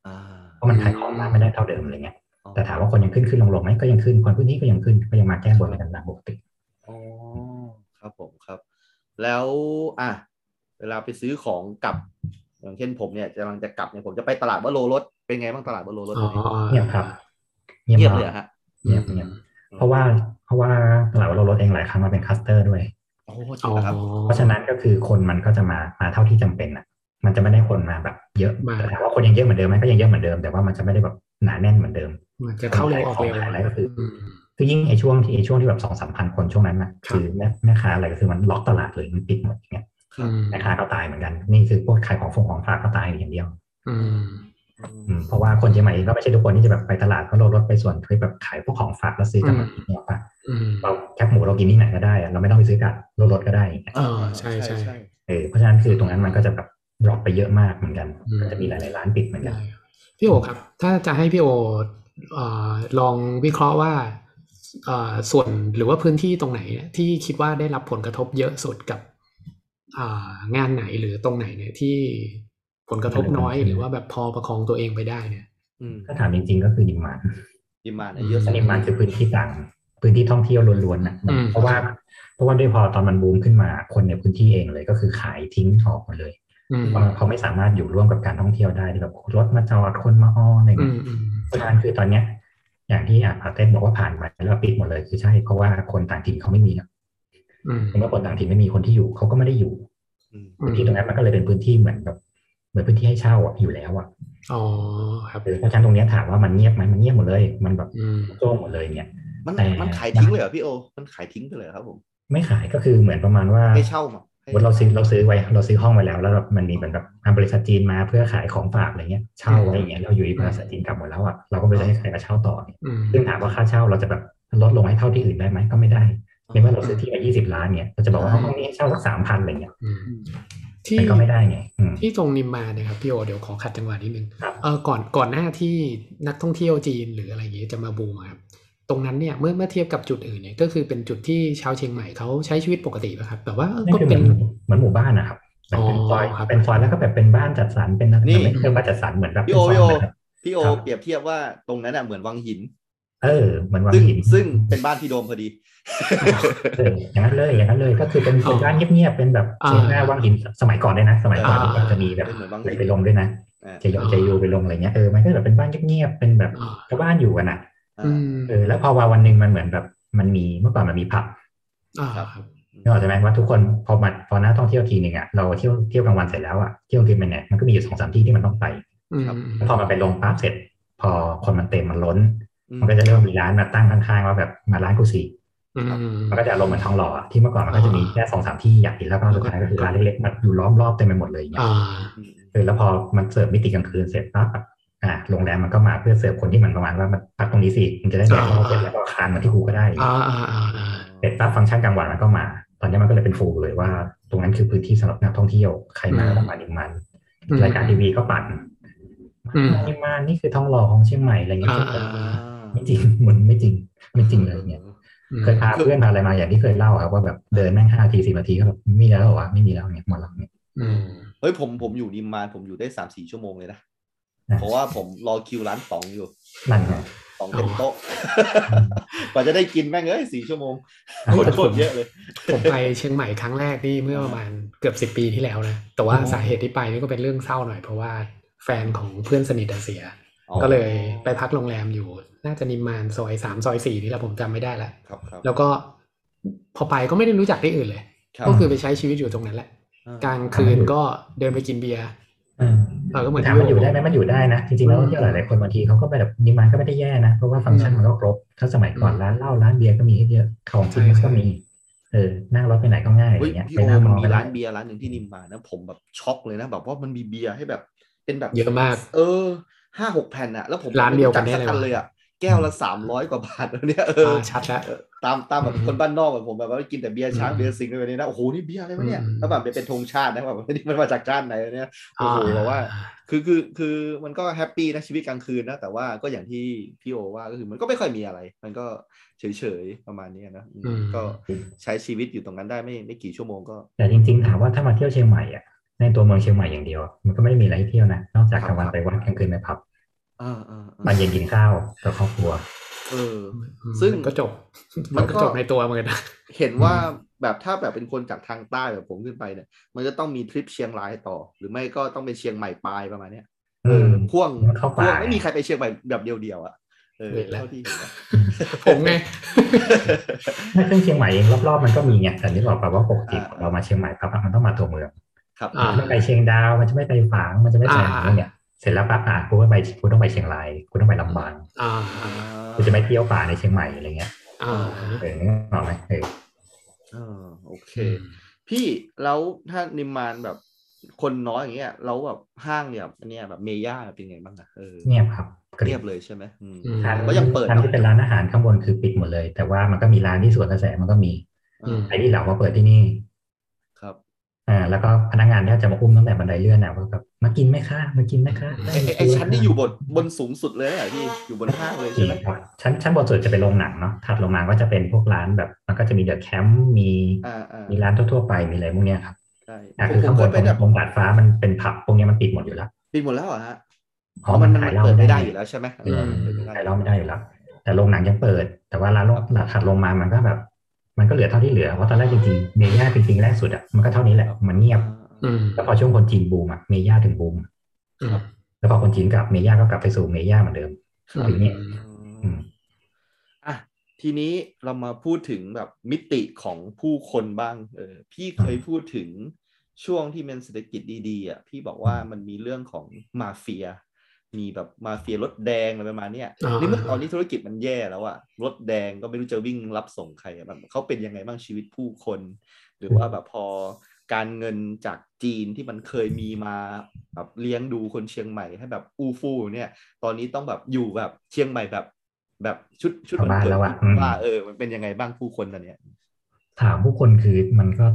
อ่าเพราะมันขายของร้านไม่ได้เท่าเดิมอะไรเงี้ยอ๋อแต่ถามว่าคนยังขึ้นขึ้นลงลงไหมก็ยังขึ้นคนพื้นที่ก็ยังขึ้นก็ยังมาแก้บนกันตามปกติอ๋อครับผมครับ แล้วอะเวลาไปซื้อของกลับ อย่างเช่นผมเนี่ยกำลังจะกลับเนี่ยผมจะไปตลาดวโรรสเป็นไงบ้างตลาดวโรรสอ๋อตอนนี้อ๋อเงียบครับเงียบมากเลยเหรอฮะเงียบเงียบเพราะว่าเพราะว่าตลาดวโรรถเองหลายครั้งมาเป็นคลัสเตอร์ด้วยโอ้จริงเหรอครับเพราะฉะนั้นก็คือคนมันก็จะมามาเท่าที่จำเป็นอะ มันจะไม่ได้คนมาแบบเยอะมาแต่ถามว่าคนยังเยอะเหมือนเดิมไหมก็ยังเยอะเหมือนเดิมแต่ว่ามันจะไม่ได้แบบหนาแน่นเหมือนเดิมมันจะเข้าเร็วออกเร็วของขายอะไรก็คืออืมคือยิ่งไอ้ช่วงที่ไอ้ช่วงที่แบบสองสามพันคนช่วงนั้นนะครับคือแม่แม่ค้าอะไรก็คือมันล็อกตลาดเลยมันปิดหมดอย่างเงี้ยครับอืม แม่ค้าก็ตายเหมือนกัน นี่คือพวกขายของฟงของฝากก็ตายอย่างเดียว อืมอืมเพราะว่าคนเชียงใหม่เองก็ไม่ใช่ทุกคนที่จะแบบไปตลาดเพราะเราลดไปส่วนที่แบบขายพวกของฝากแล้วซื้อกลับมากินเนี่ยป่ะอืมเราแคบหมูเรากินที่ไหนก็ได้อะเราไม่ต้องไปซื้อกาดวโรรสก็ได้อย่างเงี้ยเออใช่ใช่เออเพราะฉะนั้นคือตรงนั้นมันก็จะแบบ drop ไปเยอะมากเหมือนกันอืมก็จะมีหลายๆร้านปิดเหมือนกันได้พี่โอครับ ถ้าจะให้พี่โอเอ่อลองวิเคราะห์ว่าเอ่อส่วนหรือว่าพื้นที่ตรงไหนเนี่ยที่คิดว่าได้รับผลกระทบเยอะสุดกับอ่า งานไหนหรือตรงไหนเนี่ยที่ผลกระทบน้อยหรือว่าแบบพอประคองตัวเองไปได้เนี่ยอืมถ้าถามจริงๆก็คือดิมานดีมานเยอะอืสุดดิมานคือพื้นที่ต่าง พื้นที่ท่องเที่ยวล้วนๆนะอืมเพราะว่าเพราะว่าด้วยพอตอนมันบูมขึ้นมาคนในพื้นที่เองเลยก็คือขายทิ้งออกหมดเลยอืมเพราะเขาไม่สามารถอยู่ร่วมกับการท่องเที่ยวได้ที่แบบรถมาจอดคนมาอ้ออะไรอืเงี้ยมอืมเพราะฉะนั้นคือตอนเนี้ยอย่างที่อาพาเต้นบอกว่าผ่านไปแล้วปิดหมดเลยคือใช่เพราะว่าคนต่างถิ่นเขาไม่มี นะอืมเมื่อคนต่างถิ่นไม่มีคนที่อยู่เขาก็ไม่ได้อยู่อืมอืมพื้นที่ตรงนั้นมันก็เลยเป็นพื้นที่เหมือนแบบเหมือนพื้นที่ให้เช่าอะอยู่แล้วอะอ๋อครับเออเพราะฉะนั้นตรงเนี้ยถามว่ามันเงียบไหมมันเงียบหมดเลย มันแบบอืมโจ้งหมดเลยเนี่ยมันแต่มันขายทิ้งเลยเหรอพี่โอ มันขายทิ้งไปเลยเหรอครับผม ไม่ขายก็คือเหมือนประมาณว่าให้เช่ามาให้สมมติเราซื้อเราซื้อไว้เราซื้อห้องไว้แล้วแล้วแบบมันมีเหมือนแบบอะบริษัทจีนมาเพื่อขายของฝากอะไรเงี้ยเช่าไว้อย่างเงี้ยเราอยู่ที่บริษัทจีนกลับหมดแล้วอะเราก็ไม่ได้ให้ใครมาเช่าต่อเนี่ยอืมซึ่งถามว่าค่าเช่าเราจะแบบลดลงให้เท่าที่อื่นได้ไหมก็ไม่ได้ ในเมื่อเราซื้อที่มา20ล้านเนี่ยเราจะบอกว่าห้องนี้ให้เช่าสักสามพันอะไรเงี้ยอืมอืมที่มันก็ไม่ได้ไงอืมที่ตรงนิมมานเนะครับพี่โอเดี๋ยวขอขัดจังหวะนิดนึงครับเออก่อนก่อนหน้าที่นักท่องเที่ยวจีนหรืออะไรอย่างเงี้ยจะมาบูมอะครับตรงนั้นเนี่ยเมื่อเมื่อเทียบกับจุดอื่นเนี่ยก็คือเป็นจุดที่ชาวเชียงใหม่เขาใช้ชีวิตปกติป่ะครับแบบว่าเออนั่นก็คือเหเป็มือนนเหมือนหมู่บ้านนะครับแบบเป็นซอยอ๋อครับเป็นซอยแล้วก็แบบเป็นบ้านจัดสรรเป็นอะไรนี่ไม่ใช่บ้านจัดสรรเหมือนแบบพี่เป็นโอซอยพี่โอนะครับพี่โอครับเปรียบเทียบว่าตรงนั้นอะเหมือนวังหิน เออเหมือนวังซึ่งหินซึ่งเป็นบ้านพี่โดมพอดีเอออย่างนั้นเลยอย่างนั้นเลยก็คือเป็นอ๋อเป็นบ้านเงียบๆเป็นแบบอ่าเชียงหน้าวังหินสมัยก่อนด้วยนะ สมัยก่อนอ่ามันจะมีแบบเป็นเหมือนวังอะไรหินไปลงด้วยนะอ่าจะยองจะยูไปลงอะไรเงี้ยเออมันก็แบบเป็นบ้านเงียบๆเป็นแบบอ่าชาวบ้านอยู่กันอะอ่าอืมเออแล้วพอว่าวันหนึ่งมันเหมือนแบบมันมีเมื่อก่อนมันมีผับอ่าครับครับนึกออกใช่ไหมว่าทุกคนพอมาพอหน้าท่องเที่ยวทีหนึ่งอะเราเที่ยวเที่ยวกลางวันเสร็จแล้วอะเที่ยวกลางคืนไปเนี่ยมันก็มีอยู่สองสามที่ที่มันต้องไปอืมครับแล้วพอมันไปลงปั๊บเสร็จ พอคนมันเต็มมันล้นอื มมันก็จะเริ่มมีร้านมาตั้งข้างๆว่าแบบมาร้านกูสิอืมมันก็จะลงเหมือนทองหล่ออะที่เมื่อก่อนมันก็จะมีแค่สองสามที่อยากกินแล้วก็สุดท้ายก็คือร้านเล็กๆมันอยู่ล้อมรอบเต็มไปหมดเลยอย่างเงี้ยอ่าอืมเออแล้วพอมันเสิร์ฟมิติกลางคืนเสร็จปั๊บอะอ่าโรงแรมมันก็มาเพื่อเสิร์ฟคนที่เหมือนประมาณว่ามันพักตรงนี้สิมันจะได้แดกเหล้าเสร็จแล้วก็คานมาที่กูก็ได้อ่าอ่าอ่าอ่าเสร็จปั๊บฟังก์ชันกลางวันมันก็มา ตอนนี้มันก็เลยเป็น full เลยว่า ตรงนั้นคือพื้นที่สำหรับนักท่องเที่ยวใครมาก็ต้องมาดิมมันอืมรายการทีวีก็ปั่นอืมมาดิมมันนี่คือทองหล่อของเชียงใหม่อะไรเงี้ยอ่าอ่า ไม่จริงมันไม่จริง ไม่จริงเลยเนี่ยอืมเคยพาเพื่อนพาอะไรมาอย่างที่เคยเล่าครับว่าแบบเดินแม่งห้าทีสิบนาทีก็แบบไม่มีแล้วเหรอวะไม่มีแล้วเนี่ยหมดแล้วเนี่ยอืมเฮ้ยผมผมอยู่ดิมมานผมอยู่ได้สามสี่ชั่วโมงเลยนะอะเพราะว่าผมรอคิวร้านตองอยู่นั่นไงตองเต็มโต๊ะกว่าจะได้กินแม่งเอ้ยสี่ชั่วโมงเฮ้ยคนแต่โคผมตรเยอะเลย ผมไปเชียงใหม่ครั้งแรกนี่เมื่อประมาณเกือบสิบปีที่แล้วนะแต่ว่าอ๋อสาเหตุที่ไปนี่ก็เป็นเรื่องเศร้าหน่อยเพราะว่าแฟนของเพื่อนสนิทอะเสียอ๋อก็เลยไปพักโรงแรมอยู่ น่าจะนิมมานซอยสามซอยสี่นี่แหละผมจำไม่ได้ละครับครับแล้วก็พอไปก็ไม่ได้รู้จักที่อื่นเลยรับก็คือไปใช้ชีวิตอยู่ตรงนั้นแหละอ่ากลางคืนก็เดินไปกินเบียร์อืมเออก็เหมือนถามที่มันอยู่ได้ไหมมันอยู่ได้นะ จริงๆแล้วอืมเที่ยวหลายๆคนบางทีเขาก็ไปแบบดีมันก็ไม่ได้แย่นะ เพราะว่าฟังก์ชันมันก็ครบถ้าสมัยก่อนอืมร้านเหล้าร้านเบียร์ก็มีให้เยอะของกินใช่ใช่ก็มีเออนั่งรถไปไหนก็ง่ายอะไรเฮ้ยเงี้ยพี่ไปโอหน้ามมัอนงมีก็ได้ร้านเบียร์ร้านหนึ่งที่นิมมานนะผมแบบช็อกเลยนะแบบว่ามันมีเบียร์ให้แบบ เป็นแบบเยอะมาก เออห้าหกแผ่นอะแล้วผมร้านเดียวกันไม่แน่รู้จัเลยสักอันวะเลยอะ แก้วละสามร้อยกว่าบาทแล้วเนี่ยเอออ่าชัดแล้วเออตามตามแบบอืมคนบ้านนอกแบบผมแบบว่ากินแต่เบียร์ช้างอืมเบียร์สิงห์อะไรแบบนี้นะโอ้โหนี่เบียร์อะไรวะเนี่ยอืมแล้วแบบเป็นธงชาตินะแบบนี่มันมาจากชาติไหนเนี่ยโอ้โหอ่าแบบว่า คือคือคือมันก็แฮปปี้นะชีวิตกลางคืนนะแต่ว่าก็อย่างที่พี่โอว่าก็คือมันก็ไม่ค่อยมีอะไร มันก็เฉยเฉยๆประมาณเนี้ยนะอืมอืมก็ใช้ชีวิตอยู่ตรงนั้นได้ไม่ไม่กี่ชั่วโมงก็ แต่จริงๆถามว่าถ้ามาเที่ยวเชียงใหม่อะในตัวเมืองเชียงใหม่อย่างเดียว มันก็ไม่ได้มีอะไรให้เที่ยวนะนอกจากครักบลางวันไปวัดกลางคืนไปผับ อ่าอ่าตอนเย็นกินข้าวกับครอบครัว เอออืมซึ่งมันก็จบ มัมันนก็ก็จบในตัวเหมือนกันนะเห็นว่าแบบถ้าแบบเป็นคนจากทางใต้แบบผมขึ้นไปเนี่ย มันจะต้องมีทริปเชียงรายต่อ หรือไม่ก็ต้องเป็นเชียงใหม่ปลายประมาณเนี้ยเออมพ่วงมันเข้าป่าพ่วงไม่มีใครไปเชียงใหม่แบบเดียวๆอะเออเห็นแล้วเท่าที่เห็นนะผมไงไม่ซึ่งเชียงใหม่เองรอบๆมันก็มีไงแต่ที่บอกไปว่าปกติอ่าเรามาเชียงใหม่ปั๊บอะมันต้องมาตัวเมืองครับอ่ามันจะไม่ไปเชียงดาวมันจะไม่ไปฝางมันจะไม่ไปอ่าอะไรเนี่ย เสร็จแล้วปั๊บอะกูก็ไปกูต้องไปเชียงรายกูต้องไปลำปางอ่าอ่ากูจะไม่เที่ยวป่าในเชียงใหม่อะไรเงี้ยอ่าเออนึกออกไหมเออเออโอเค พี่แล้วถ้านิมมานแบบคนน้อยอย่างเงี้ยแล้วแบบห้างเนี่ยอันเนี้ยแบบเมย่าเป็นไงบ้างอะเออเงียบครับกริเงียบบเลยใช่ไหมอืมอืมร้านก็ยังเปิดร้านเนอะที่เป็นร้านอาหารข้างบนคือปิดหมดเลย แต่ว่ามันก็มีร้านที่สวนกระแสมันก็มีอืมไอ้ที่เหล่ามาเปิดที่นี่ครับ อ่าแล้วก็พนักงานแทบจะมาอุ้มตั้งแต่บันไดเลื่อนนะว่าแบบมากินไหมคะมากินไหมคะไอ้ไอ้ไอ้ชั้นที่อยู่บนบนสูงสุดเลยเหรอพี่อยู่บนห้างเลยจริใช่งไหมครับชั้นชั้นบนสุดจะเป็นโรงหนังเนาะถัดลงมาก็จะเป็นพวกร้านแบบ มันก็จะมีเดอะแคมป์มีอ่าอ่ามีร้านทั่วๆไปมีอะไรพวกเนี้ยครับใช่อะผมคือผข้ามงเคบยนไปแบบตรงดาดฟ้ามันเป็นผับพวกเนี้ยมันปิดหมดอยู่แล้วปิดหมดแล้วเหรอฮะเพราะมันมันขายเหล้าเปิดไม่ไม่ได้ได้อยู่แล้วใช่ไหมเออเปิดไม่ได้ขายเหล้าไม่ได้อยู่แล้วแต่โรงหนังยังเปิด แต่ว่าร้านโรงถัดลงมามันก็แบบ มันก็เหลือเท่าที่เหลือเพราะตอนแรกจริงๆเมย่าจริงๆแรกสุดอะมันก็เท่านี้แหละมันเงียบอืมแล้วพอช่วงคนจีนบูมอะเมย่าถึงบูมอืมแล้วพอคนจีนกลับเมย่าก็กลับไปสู่เมย่าเหมือนเดิมอืมถึงเนี่ยอือืมมอะทีนี้เรามาพูดถึงแบบมิติของผู้คนบ้าง เออ พี่เคยพูดถึงช่วงที่เป็นเศรษฐกิจดีๆอะพี่บอกว่ามันมีเรื่องของมาเฟีย มีแบบมาเฟียรถแดงอะไรประมาณเนี้ยอ่านี่เมื่อตอนนี้ธุรกิจมันแย่แล้วอะรถแดงก็ไม่รู้จะวิ่งรับส่งใครอะแบบเขาเป็นยังไงบ้างชีวิตผู้คน หรือว่าแบบพอการเงินจากจีนที่มันเคยมีมาแบบเลี้ยงดูคนเชียงใหม่ให้แบบอู้ฟู่เนี่ย ตอนนี้ต้องแบบอยู่แบบเชียงใหม่แบบ แบบชุดชุดชาวบ้านเกิแล้วอะที่อืมว่าเออ มันเป็นยังไงบ้างผู้คนตอนเนี้ย ถามผู้คนคือมันก็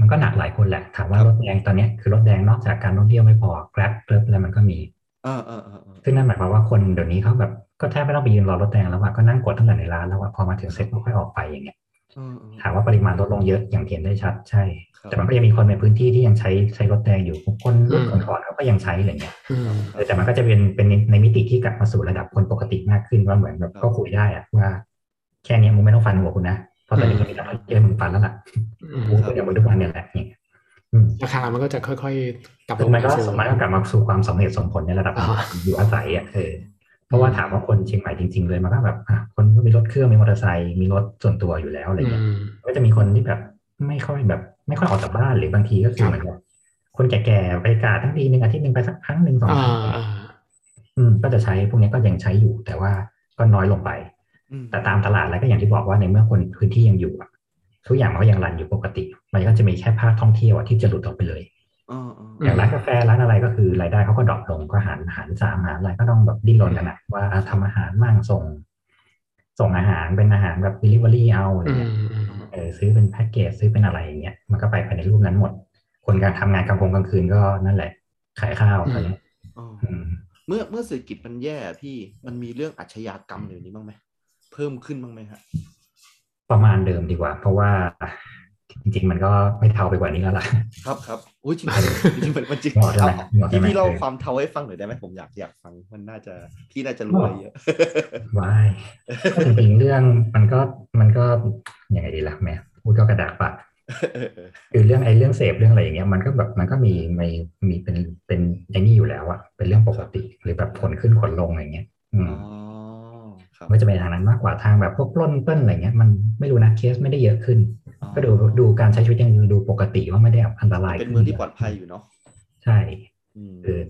มันก็หนักหลายคนแหละ ถามว่ารถแดงตอนเนี้ยคือรถแดงนอกจากการท่องเที่ยวไม่พอ Grab เพิ่มอะไรมันก็มี เออเออเออเออซึ่งนั่นหมายความว่าคนเดี๋ยวนี้เขาแบบก็แทบไม่ต้องไปยืนรอรถแดงแล้วอะก็นั่งกดตั้งแต่ในร้านแล้วอะพอมาถึงเซ็ตก็ค่อยออกไปอย่างเงี้ยเออเออถามว่าปริมาณลดลงเยอะอย่างเห็นได้ชัดใช่ครับแต่มันก็ยังมีคนในพื้นที่ที่ยังใช้ใช้รถแดงอยู่คนรุ่นอืมก่อนๆเขาก็ยังใช้อะไรเงี้ยอืมเออแต่มันก็จะเป็นเป็นในในมิติที่กลับมาสู่ระดับคนปกติมากขึ้นว่าเหมือนแบบครับก็คุยได้อะว่า แค่เนี้ยมึงไม่ต้องฟันหัวคุณนะเพราะตอนนี้อืมมันมีนักท่องเที่ยวให้มึงฟันแล้วล่ะอืมกูก็อย่างมึงทุกวันเนี่ยแหละเนี่ยอืม ราคามันก็จะค่อยๆกลับลคืองมันมาก็สู่มันก็กลับมาสู่ความสมเหตุสมผลในระดับอ่าอยู่อาศัยอะเออเพราะว่าถามว่าคนเชียงใหม่จริง ๆ เลยมันก็แบบอะคนก็มีรถเครื่องมีมอเตอร์ไซค์มีรถส่วนตัวอยู่แล้วอะไรอืเงี้ยมก็จะมีคนที่แบบไม่ค่อยแบบ ไม่ค่อยออกจากบ้านหรือบางทีก็คือครับเหมือนแบบคนแก่ๆไปกาทั้งทีหนึ่งอาทิตย์หนึ่งไปสักครั้งหนึ่งสองอ่าครั้งอ่าอืมก็จะใช้พวกนี้ก็ยังใช้อยู่ แต่ว่าก็น้อยลงไปอืมแต่ตามตลาดแล้วก็อย่างที่บอกว่าในเมื่อคนพื้นที่ยังอยู่อะ ทุกอย่างมันก็ยังรันอยู่ปกติ มันก็จะมีแค่ภาคท่องเที่ยวอะที่จะหลุดออกไปเลยเออเออมอย่างร้านกาแฟร้านอะไรก็คือรายได้เขาก็ดรอปลงก็หารหารสามหารอะไรก็ต้องแบบดิ้นรนกันนะว่าอะทำอาหารมั่งส่ง ส่งอาหารเป็นอาหารแบบ delivery เอาอะไรอืเงี้ยมอืมเออซื้อเป็นแพ็กเกจซื้อเป็นอะไรอย่างเงี้ยมันก็ไปภายในรูปนั้นหมด คนการทำงานกลางกงกลางคืนก็นั่นแหละ ขายข้าวตอนนี้เอออืมเมื่อเมื่อเศรษฐกิจมันแย่พี่มันมีเรื่องอาชญากรรมอยู่นี้บ้างไหมเพิ่มขึ้นบ้างไหมฮะ ประมาณเดิมดีกว่า เพราะว่าจริง ๆ มันก็ไม่เท่าไปกว่านี้แล้วล่ะ ครับครับโอ้ยจริงๆจริงๆมันมันจริงหมดแล้วเอาแหละหมดแล้วพี่แหละพี่เล่าเออความเทาให้ฟังหน่อยได้ไหมผมอยากอยากฟังมันน่าจะพี่น่าจะรู้อะไรเยอะว้ายก็จริงๆเรื่องมันก็มันก็ยังไงดีล่ะแม่พูดก็กระดากปากเออเออคือเรื่องไอ้เรื่องเสพเรื่องอะไรอย่างเงี้ยมันก็แบบมันก็มีมีมีเป็นเป็นอย่างนี้อยู่แล้วอะเป็นเรื่องปกติหรือแบบผลขึ้นผลลงอะไรเงี้ย อือ๋ มอครับก็จะเป็นทางนั้นมากกว่าทางแบบพวกปล้นเปิ้ลอะไรเงี้ยมันไม่รู้นะเคสไม่ได้เยอะขึ้น ก็ดูดูการใช้ชีวิตยังดูปกติว่าไม่ได้อันตรายเป็นขึ้เมืองที่ปลอดภัยอยู่เนาะใช่อืมเออ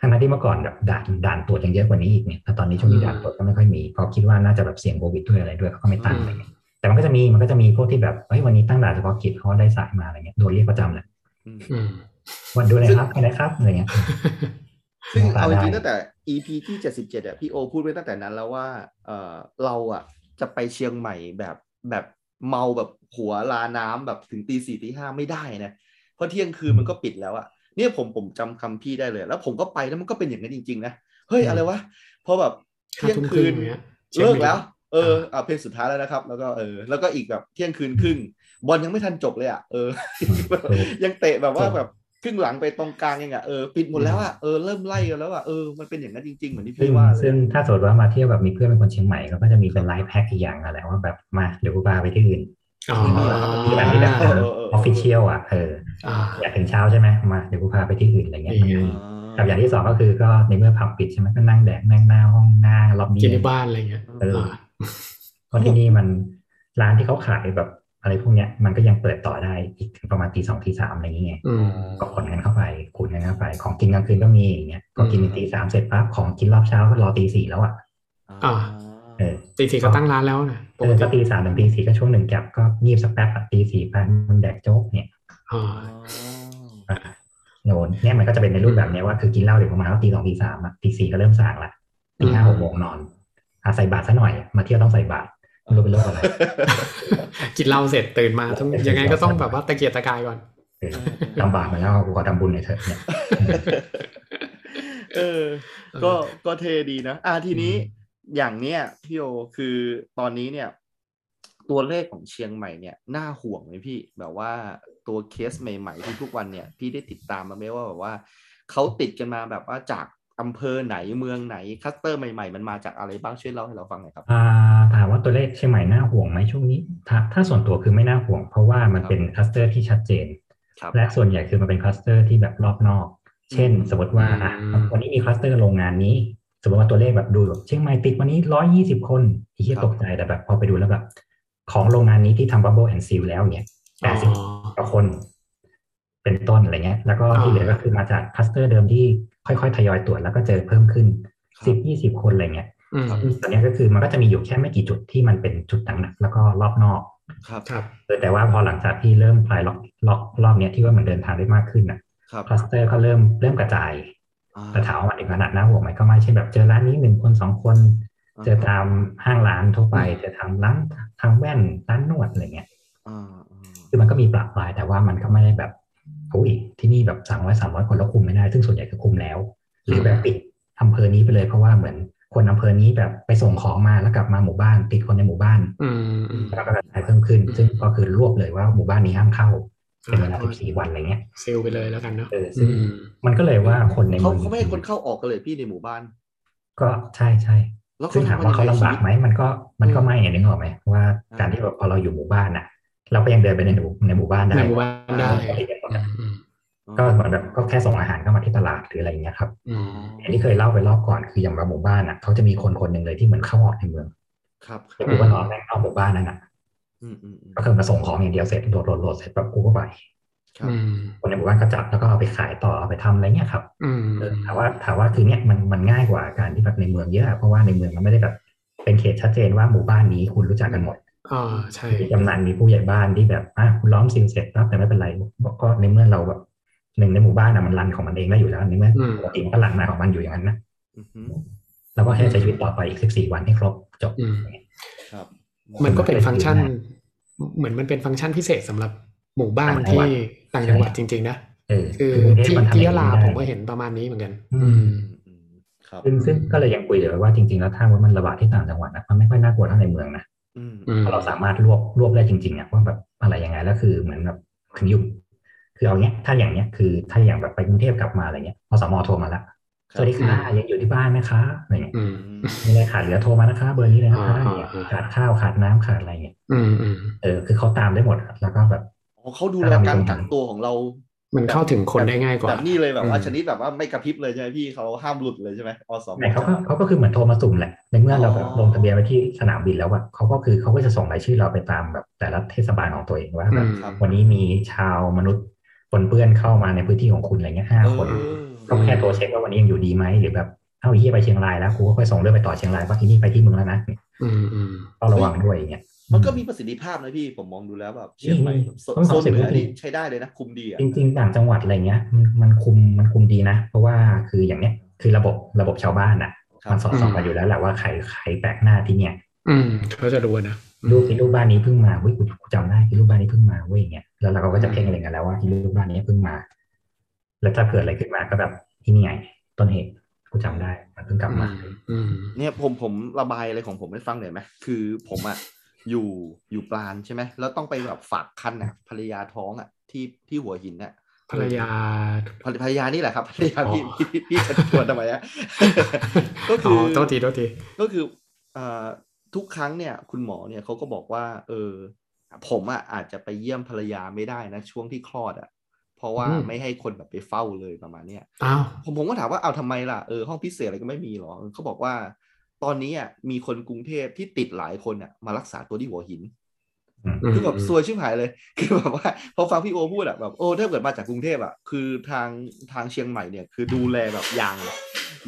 ทั้งนั้นที่เมื่อก่อนแบบด่านด่านตรวจยังเยอะกว่านี้อีกเนี่ยแต่ตอนนี้ช่วงนี้ด่านตรวจก็ไม่ค่อยมีเพราะคิดว่าน่าจะแบบเสี่ยงโควิดด้วยอะไรด้วยเขาก็ไม่ตั้งอะไรเงี้ยแต่มันก็จะมีมันก็จะมีพวกที่แบบเฮ้ยวันนี้ตั้งด่านเฉพาะกิจเขาได้สายมาอะไรเงี้ยโดนเรียกประจำเลยอืมอืมวันดูเลยครับไปไหนครับอะไรเงี้ยซึ่งมองตาเอาจริงๆได้ตั้งแต่ EP ที่เจ็ดสิบเจ็ดอะพี่โอพูดไว้ตั้งแต่นั้นแล้วว่าเออเราอะจะไปเชียงใหม่แบบแบบเมาแบบหัวลาน้ำแบบถึงตีสี่ตีห้าไม่ได้นะเพราะเที่ยงคืนมันก็ปิดแล้วอะเนี่ยผมผมจำคำพี่ได้เลย แล้วผมก็ไปแล้วมันก็เป็นอย่างนั้นจริง ๆ นะเฮ้ยอะไรวะพอแบบห้าเที่ยงทุ่มคคืรึ่งนอย่างเงี้ยเช็คเลิกบิลแล้ว เอออะเพลงสุดท้ายแล้วนะครับ แล้วก็เออแล้วก็อีกแบบเที่ยงคืนครึ่งบอลยังไม่ทันจบเลยอะเออยังเตะแบบว่าแบบ ครึ่งหลังไปตรงกลางยังอะเออปิดหมดแล้วอะเออเริ่มไล่กันแล้วอะเออมันเป็นอย่างนั้นจริงๆเหมือนที่ซึ่งพี่ว่าเลซึ่ยงถ้าสมมติว่ามาเที่ยวแบบมีเพื่อนเป็นคนเชียงใหม่เขาก็จะมีเป็นไลฟ์แพ็กอีกอย่างอะแหละว่าแบบมาเดี๋ยวกูพาไปที่อื่นอ๋อที่แบบนี้แบบเออเออเออ official อะเอออ่าอยากถึงเช้าใช่ไหมมาเดี๋ยวกูพาไปที่อื่นอะไรเงี้ยนี่ไงกับอย่างที่สองก็คือก็ในเมื่อผับปิดใช่ไหมก็นั่งแดกนั่งหน้าห้องหน้าล็อบบี้กินในบ้านอะไรเงี้ยเอออ่าเพราะที่นี่มันร้านที่เขาขายแบบ อะไรพวกเนี้ยมันก็ยังเปิดต่อได้อีกถึงประมาณตีสองตีสามอะไรอย่างเงี้ยอืมก็ขนกันเข้าไปขนกันเข้าไป ของกินกลางคืนก็มีอย่างเงี้ยก็กินอืมตีสามเสร็จปั๊บของกินรอบเช้าก็รอตีสี่แล้วอะอ่าเออตีสี่ก็ตั้งร้านแล้วนะปเอกอก็ติตีสามถึงตีสี่ก็ช่วงหนึ่งแก็บก็งีบสักแป๊บอะตีสี่ไปมันแดกโจ๊กเนี่ยอ่าอะโน่นเนี่ยมันก็จะเป็นในรูปแบบเนี้ยว่าคือกินเหล้าเดี๋ยวประมาณว่าตีสองตีสามอะตีสี่ก็เริ่มส่างละตีห้าหกโมงนอนอาใส่บาตรซะหน่อย มาเที่ยวต้องใส่บาตร ไม่รู้เป็นโรคอะไรกินเหล้าเสร็จตื่นมาต้องยังไงก็ต้องแบบว่าตะเกียกตะกายก่อนเออทำบาปมาแล้วกูขอทำบุญหน่อยเถอะเนี่ยเออ ก็ก็เทดีนะอ่าทีนี้อย่างเนี้ยพี่โอคือตอนนี้เนี่ย ตัวเลขของเชียงใหม่เนี่ยน่าห่วงไหมพี่ แบบว่าตัวเคสใหม่ๆที่ทุกวันเนี่ย พี่ได้ติดตามมาไหมว่าแบบว่าเขาติดกันมาแบบว่าจาก อำเภอไหนเมืองไหนคลัสเตอร์ใหม่ๆ มันมาจากอะไรบ้างช่วยเล่าให้เราฟังหน่อยครับอ่าถามว่าตัวเลขเชียงใหม่น่าห่วงไหมช่วงนี้ ถ้าถ้าส่วนตัวคือไม่น่าห่วง เพราะว่ามันเป็นคลัสเตอร์ที่ชัดเจนครับและส่วนใหญ่คือมันเป็นคลัสเตอร์ที่แบบรอบนอก เช่น สมมติว่าอะอืมวันนี้มีคลัสเตอร์โรงงานนี้ สมมติว่าตัวเลขแบบดูแบบเชียงใหม่ติดวันนี้ร้อยยี่สิบคนที่เหี้ยครับตกใจแต่แบบพอไปดูแล้วแบบของโรงงานนี้ที่ทำ bubble and seal แล้วเนี่ยแปอ๋ดสิบอต่อคน เป็นต้นอะไรเงี้ย แล้วก็อ่าที่เหลือก็คือมาจากคลัสเตอร์เดิมที่ ค่อยๆ ทยอยตรวจแล้วก็เจอเพิ่มขึ้นครับสิบยี่สิบคนอะไรเงี้ยอืมตอนเนี้ยก็คือมันก็จะมีอยู่แค่ไม่กี่จุดที่มันเป็นจุดหนักๆแล้วก็รอบนอก ครับครับเออแต่ว่าพอหลังจากที่เริ่มพลายล็อกล็อกรอบเนี้ยที่ว่ามันเดินทางได้มากขึ้นอะครับคลัสเตอร์ก็เริ่มเริ่มกระจายอ่าแต่ถามว่ามันถึงขนาดน่าห่วงไหมก็ไม่ใช่แบบเจอร้านนี้หนึ่งคนสองคน เจอตามห้างร้านทั่วไปอืมเจอทำร้านทางแว่นร้านนวดอะไรเงี้ยอ่าอ่าคือมันก็มีปรับปลายแต่ว่ามันก็ไม่ได้แบบ โอ้ยที่นี่แบบสามร้อยสามร้อยคนแล้วคุมไม่ได้ ซึ่งส่วนใหญ่คือคุมแล้ว หรือแบบปิดอำเภอนี้ไปเลยเพราะว่าเหมือนคนอำเภอนี้แบบไปส่งของมาแล้วกลับมาหมู่บ้าน ติดคนในหมู่บ้านอืมอืมแล้วก็กระจายเพิ่มขึ้น ซึ่งก็คือรวบเลยว่าหมู่บ้านนี้ห้ามเข้าเป็นเวลาอ่า14วันอะไรเงี้ยเซลไปเลยแล้วกันเนาะเออซึ่อืงมมันก็เลยว่าคนในเขาเมืองเขาไม่ให้คนเข้าออกกันเลยพี่ในหมู่บ้าน ก็ใช่ใช่แล้วซึ่งถามว่าเขาลำบากไหมมันก็มันก็ไม่เนี่ยนึกออกไหมว่าอ่าการที่แบบพอเราอยู่หมู่บ้านน่ะ เราก็ยังเดินไปในหมู่ในหมู่บ้านได้ในหมู่บ้านได้ปกติกันหมดอือะมอืมก็เหมือนแบบก็แค่ส่งอาหารเข้ามาที่ตลาดหรืออะไรอย่างเงี้ยครับอืมอย่างที่เคยเล่าไปรอบก่อนคืออย่างเราหมู่บ้านอะเขาจะมีคนคนหนึ่งเลยที่เหมือนเข้าออกในเมือง ครับคแต่รับกูก็นอนแม่งนอกหมู่บ้านนั่นอะอืมอืมอืมก็คือมาส่งของอย่างเดียวเสร็จโหลดโหลดโหลดเสร็จแบบกูก็ไปครับอืมคนในหมู่บ้านก็จับแล้วก็เอาไปขายต่อเอาไปทำอะไรเงี้ยครับอืมเออถามว่าถามว่าคือเนี้ยมันมันง่ายกว่าการที่แบบในเมืองเยอะเพราะว่าในเมืองมันไม่ได้แบบเป็นเขตชัดเจนว่าหมู่บ้านนี้คุณรู้จักกันหมด อ่าใช่มีกำนันมีผู้ใหญ่บ้านที่แบบอะคุณล้อมซิลเสร็จปั๊บแต่ไม่เป็นไรก็ในเมื่อเราแบบหนึ่งในหมู่บ้านอะมันรันของมันเองได้อยู่แล้วในเมื่อปกติมันก็รันมาของมันอยู่อย่างนั้นนะอือฮึเราก็แค่ใช้ชีวิตต่อไปอีกสิบสี่วันให้ครบจบอืมครับ มันก็เป็นฟังก์ชัน เหมือนมันเป็นฟังก์ชันพิเศษสำหรับหมู่บ้านที่ต่างจังหวัดจริง ๆ นะเออคือคือกรุงเทพที่มันทำที่อยะงลานี้ได้ผมก็เห็นประมาณนี้เหมือนกัน อืมอืมอืมครับซึ่งซึ่งก็เลยยังคุยเลยว่าจริงๆแล้วถ้าว่ามันระบาดที่ต่างจังหวัดนะมันไม่ค่อยน่ากลัวเท่าในเมืองนะอืมอืม เพราะเราสามารถรวบรวบได้จริงๆอะว่าแบบอะไรยังไงแล้วคือเหมือนแบบถึงอยู่คือเอาเนี้ยถ้าอย่างเนี้ยคือถ้าอย่างแบบไปกรุงเทพกลับมาอะไรเงี้ยอสมโทรมาละสวัสดีค่ะยังอยู่ที่บ้านไหมคะอะไรเงี้ยอืมมีอะไรขาดเหลือโทรมานะคะ เบอร์นี้เลยนะคะอ่าอะไรเงี้ยอ่าขาดข้าวขาดน้ำขาดอะไรเงี้ยอืมอืมเออคือเขาตามได้หมดอะแล้วก็แบบอ๋อเขาดูแลการกักตัวของเรา มันเข้าถึงคนได้ง่ายกว่าแบบนี้เลยแบบว่าอืมชนิดแบบว่าไม่กระพริบเลยใช่ไหมพี่เขาห้ามหลุดเลยใช่ไหมอสมไหนเขาก็เขาก็คือเหมือนโทรมาสุ่มแหละในเมื่อเราแบบอ๋อลงทะเบียนไว้ที่สนามบินแล้วอะเขาก็คือเขาก็จะส่งรายชื่อเราไปตามแบบแต่ละเทศบาลของตัวเองว่าแบบอืมครับวันนี้มีชาวมนุษย์ปนเปื้อนเข้ามาในพื้นที่ของคุณอะไรเงี้ยห้าเออคนก็แค่โทรเช็คว่าวันนี้ยังอยู่ดีไหมหรือแบบเอ้าไอ้เฮียไปเชียงรายแล้วกูก็ค่อยส่งเรื่องไปต่อเชียงรายว่าที่นี่ไปที่มึงแล้วนะอืมอืมต้องระวังด้วยอย่างเงี้ย มันก็มีประสิทธิภาพนะพี่ผมมองดูแล้วแบบเชียงใหม่อืมโซต้องโซนเหนือต้องนี่ใช้ได้เลยนะ คุมดีอะจริงๆต่างจังหวัดอะไรเงี้ยมันมันคุมมันคุมดีนะ เพราะว่าคืออย่างเนี้ยคือระบบระบบชาวบ้านอะครับมันสอดส่องกันอยู่แล้วแหละว่าใครใครแปลกหน้าที่เนี่ย อืมเขาจะรู้นะลูกที่ลูกบ้านนี้เพิ่งมาเว้ยกูกูจำได้ที่ลูกบ้านนี้เพิ่งมาเว้ยอย่างเงี้ยแล้วเราก็จะเพ่งอะไรกันแล้วว่าที่ลูกบ้านนี้เพิ่งมา แล้วถ้าเกิดอะไรขึ้นมาก็แบบที่นี่ไงต้นเหตุกูจำได้มันเพิ่งกลับอืมามอืมเนี่ยผมผมระบายอะไรของผมให้ฟังหน่อยไหมคือผมอะ อยู่อยู่ปลานใช่ไหมแล้วต้องไปแบบฝากคันอะภรรยาท้องอะที่ที่หัวหินอะภรรยาภรรภรรยานี่แหละครับภรรยาพี่อ๋อพี่พี่พี่จะชวนทำไมอะก็อ๋คืออโทษทีโทษทีก็คือเอ่อทุกครั้งเนี่ย คุณหมอเนี่ยเขาก็บอกว่า เออ ผมอะอาจจะไปเยี่ยมภรรยาไม่ได้นะ ช่วงที่คลอดอะ เพราะว่าไม่ให้คนแบบไปเฝ้าเลยประมาณเนี้ยอ้าวผมผมก็ถามว่าเอาทำไมล่ะเออห้องพิเศษอะไรก็ไม่มีหรอเขาบอกว่า ตอนนี้อะมีคนกรุงเทพที่ติดหลายคนอะมารักษาตัวที่หัวหินมคือแบบซวยชิบหายเลย คือแบบว่าพอฟังพี่โอพูดอะแบบโอ้ถ้าเกิดมาจากกรุงเทพอะคือทางทางเชียงใหม่เนี่ย คือดูแลแบบอย่าง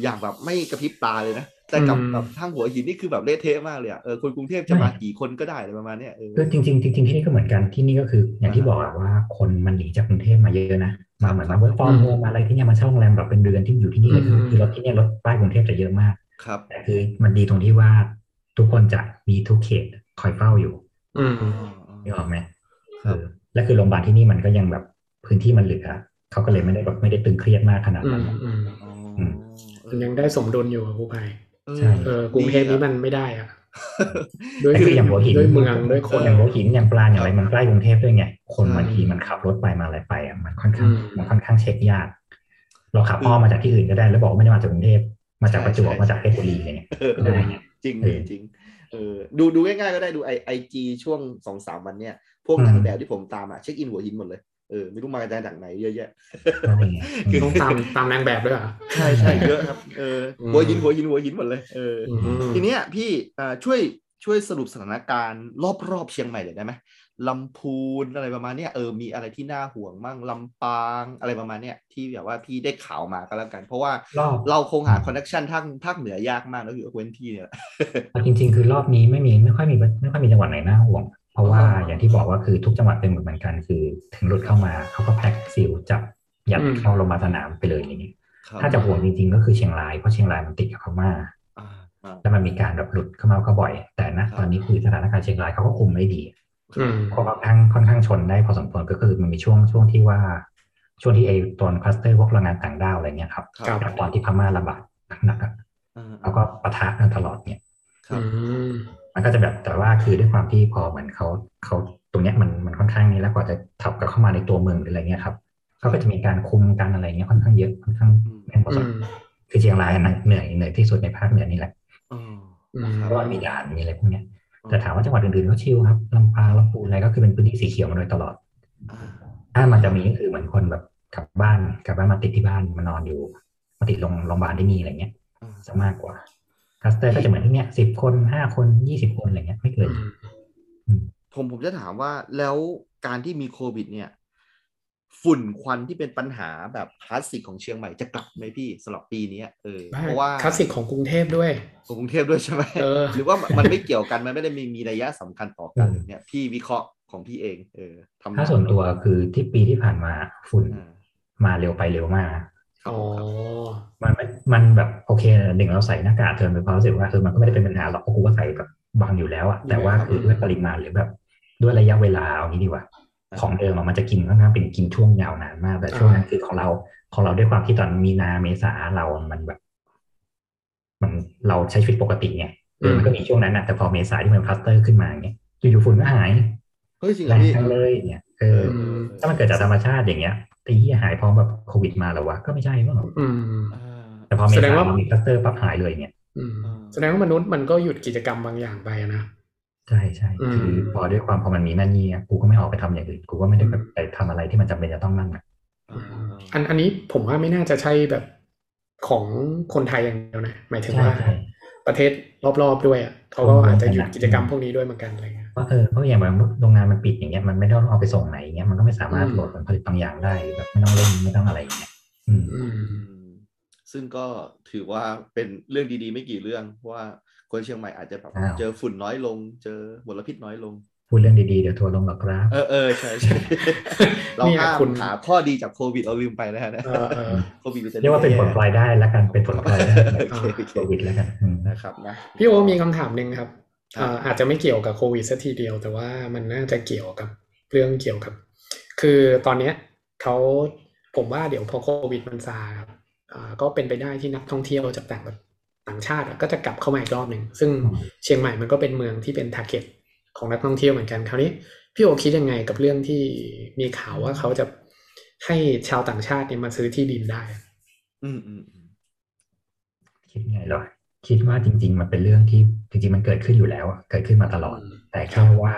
อย่างแบบไม่กระพริบตาเลยนะแต่กับอืมแบบทางหัวหินนี่คือแบบเละเทะมากเลยอะเออคนกรุงเทพจะมากี่คนก็ได้อะไรประมาณเนี้ยเออคือจริงๆจริงๆที่นี่ก็เหมือนกันที่นี่ก็คือ อย่างที่บอกอะว่าคนมันหนีจากกรุงเทพมาเยอะนะมาเหมือนมา work from home อะไรที่เนี่ยมาเช่าโรงแรมแบบเป็นเดือนที่อยู่ที่นี่เลยคือคือรถที่เนี่ยรถป้ายกรุงเทพจะเยอะมาก ครับแต่คือมันดีตรงที่ว่าทุกคนจะมีทุกเขตคอยเฝ้าอยู่ อืมอ๋อนึกออกไหมครับเออและคือโรงพยาบาลที่นี่มันก็ยังแบบพื้นที่มันเหลือเขาก็เลยไม่ได้แบบไม่ได้ตึงเครียดมากขนาดอืนั้มนอืมอ๋ออืมเอมันอยังได้สมดุลอยู่อะครูภัยใช่เออกรุงเทพนี้มันไม่ได้อะด้วยแต่คืออย่างหัวหินด้วยเมืองด้วยคนอย่างหัวหินอย่างปลาอย่างอะไรมันใกล้กรุงเทพด้วยไง คนใช่บางทีมันขับรถไปมาอะไรไปอะมันค่อนข้างอืมมันค่อนข้างเช็คยาก เราขับอ้อมมาจากที่อื่นก็ได้แล้วบอกว่าไม่ได้มาจากกรุงเทพ มาจากประจวบมาจากเพชรบุรีอะไรเงี้ยเออได้ไงจริงเออจริงเออดูดูง่ายๆก็ได้ดูไอไอจีช่วงสองสามวันเนี่ยพวกอืมนางแบบที่ผมตามอะเช็คอินหัวหินหมดเลยเออไม่รู้มาจากไหนเยอะแยะใช่ไงคือต้องตามตามนางแบบด้วยเหรอใช่ใช่เยอะครับเอออืมหัวหินหัวหินหัวหินหมดเลยเออออืมทีเนี้ยพี่อ่าช่วยช่วยสรุปสถานการณ์รอบๆเชียงใหม่หน่อยได้ไหม ลำพูนอะไรประมาณเนี้ยเออมีอะไรที่น่าห่วงมั่งลำปางอะไรประมาณเนี้ยที่แบบว่าพี่ได้ข่าวมาก็แล้วกัน เพราะว่ารอบเราคงหาคอนเนคชันทางภาคเหนือยากมากแล้วอยู่เว้นที่เนี่ยแหละเอาจริง ๆ คือรอบนี้ไม่มีไม่ค่อยมีไม่ค่อยมีจังหวัดไหนน่าห่วง เพราะว่าอ๋ออย่างที่บอกว่าคือทุกจังหวัดเป็นเหมือนกัน คือถึงหลุดเข้ามาเขาก็แพ็คซิลจับยัดอืมเข้าโรงพยาบาลสนามไปเลยอย่างนี้ครับถ้าจะห่วงจริง ๆ ก็คือเชียงรายเพราะเชียงรายมันติดกับพม่าอ่าอ่าแล้วมันมีการแบบหลุดเข้ามาก็บ่อย แต่นะตอนนี้คือสถานการณ์เชียงรายเขาก็คุมไม่ดี อืมค่อนข้างค่อนข้างชนได้พอสมควรก็คือมันมีช่วงช่วงที่ว่าช่วงที่ไอ้ตอนคลัสเตอร์พวกแรงงานต่างด้าวอะไรเงี้ยครับครับกับตอนที่พม่าระบาดหนักๆอะอ่าแล้วก็ปะทะกันตลอดเนี่ยครับอืมมันก็จะแบบแต่ว่าคือด้วยความที่พอเหมือนเขาเขาตรงเนี้ยมันมันค่อนข้างนี้แล้วกว่าจะถับกับเข้ามาในตัวเมืองหรืออะไรเงี้ยครับเขาก็จะมีการคุมกันอะไรเงี้ยค่อนข้างเยอะค่อนข้างแน่นพอสอืมควรมคือเชียงรายนะเหนื่อยเหนื่อยที่สุดในภาคเหนือนี่แหละอ๋ออืนะมคเพรับราะว่ามีด่านมีอะไรพวกเนี้ย แต่ถามว่าจังหวัดอื่นๆก็ชิลครับลำปางลำพูนอะไรก็คือเป็นพื้นที่สีเขียวมาโดยตลอดอ่าถ้ามันจะมีก็คือเหมือนคนแบบกลับบ้านกลับบ้านมาติดที่บ้านมานอนอยู่ มาติดโรงโรงพยาบาลที่นี่อะไรเงี้ยอ่าจะมากกว่าคัสเตอร์ก็จะเหมือนที่เนี้ยสิบคนห้าคนยี่สิบคนอะไรเงี้ยไม่เกินผมผมจะถามว่าแล้วการที่มีโควิด เนี่ย ฝุ่นควันที่เป็นปัญหาแบบคลาสสิกของเชียงใหม่จะกลับไหมพี่สำหรับปีนี้เออเพราะว่าคลาสสิกของกรุงเทพด้วยของกรุงเทพด้วยใช่ไหมเออหรือว่ามันไม่เกี่ยวกันมันไม่ได้มีมีนัยยะสำคัญต่อกันเลยเนี่ยพี่วิเคราะห์ของพี่เอง เออทำถ้าส่วนตัวคือที่ปีที่ผ่านมาฝุ่นอ่ามาเร็วไปเร็วมากครับอ๋อผมครับมันไม่มันแบบโอเคหนึ่งเราใส่หน้ากากเธอมีความรู้สึกว่าคือมันก็ไม่ได้เป็นปัญหาหรอกเพราะกูก็ใส่แบบบางอยู่แล้วอะแต่ว่าคือด้วยปริมาณหรือแบบด้วยระยะเวลาเอางี้ดีกว่า ของเดิมอะมันจะกินค่อนข้างเป็นกินช่วงยาวนานมาก แต่ช่วงนั้นคือของเราของเราด้วยความที่ตอนมีนาเมษาเรามันแบบ มันเราใช้ชีวิตปกติไงเออมันก็มีช่วงนั้นนะแต่พอเมษาที่มันคลัสเตอร์ขึ้นมาเงี้ยอยู่ๆฝุ่นก็หายเฮ้ยจริงเหรแรองพี่ทั้งเลยเนี่ยเออเออถ้ามันเกิดจากธรรมชาติอย่างเงี้ยตีที่หายพร้อมแบบโควิดมาแล้ววะก็ไม่ใช่มั้งอืมอ่าแต่พอเมแสดงษาว่ามันมีคลัสเตอร์ปั๊บหายเลยเนี่ยอืมอ่าแสดงว่ามนุษย์มันก็หยุดกิจกรรมบางอย่างไปอะนะ ใช่ใช่อืมคือพอด้วยความพอมันมีนั่นนี่อะกูก็ไม่ออกไปทำอย่างอื่นกูก็ไม่ได้แบบไปทำอะไรที่มันจำเป็นจะต้องนั่นอะอ่าอันอันนี้ผมว่าไม่น่าจะใช่แบบของคนไทยอย่างเดียวนะหมายถึงใช่ว่าใช่ประเทศรอบๆด้วยอะเขาก็อาจจะหยุดกิจกรรมพวกนี้ด้วยเหมือนกันอะไรเงี้ยเพราะเออเพราะอย่างแบบโรงงานมันปิดอย่างเงี้ยมันไม่ได้เอาไปส่งไหนอย่างเงี้ยมันก็ไม่สามารถอืมโหลดผลผลิตบางอย่างได้หรือแบบไม่ต้องเล่นไม่ต้องอะไรอย่างเงี้ยอืมอืมอืมซึ่งก็ถือว่าเป็นเรื่องดีๆ ไม่กี่เรื่องเพราะว่า คนเชียงใหม่อาจจะแบบอ้าวเจอฝุ่นน้อยลง เจอมลพิษน้อยลง พูดเรื่องดีๆ เดี๋ยวทัวร์ลงหรอกครับ เออเออใช่ใช่เราเนี่ยห้ามคุณหาข้อดีจากโควิดเราลืมไปนะฮะเออเออโควิดมันจะเรียกว่าเป็นผลพลอยได้แล้วกันเป็นผลพลอยได้โอเคโอเคโควิดแล้วกันอืมนะครับนะพี่โอมีคำถามหนึ่งครับครับอ่าอาจจะไม่เกี่ยวกับโควิดสัทีเดียว แต่ว่ามันน่าจะเกี่ยวกับเรื่องเกี่ยวกับ คือตอนเนี้ยเขาผมว่าเดี๋ยวพอโควิดมันซาครับอ่าก็เป็นไปได้ที่นักท่องเที่ยวจากต่างแบบ ต่างชาติอะก็จะกลับเข้ามาอีกรอบหนึ่งซึ่งอืมเชียงใหม่มันก็เป็นเมืองที่เป็นทาร์เก็ตของนักท่องเที่ยวเหมือนกันคราวนี้พี่โอคิดยังไงกับเรื่องที่มีข่าวว่าเขาจะให้ชาวต่างชาติเนี่ยมาซื้อที่ดินได้ อืมอืมอืมคิดไงเหรอคิดว่าจริง ๆ มันเป็นเรื่องที่จริง ๆ มันเกิดขึ้นอยู่แล้วอะเกิดขึ้นมาตลอด แต่แค่ว่า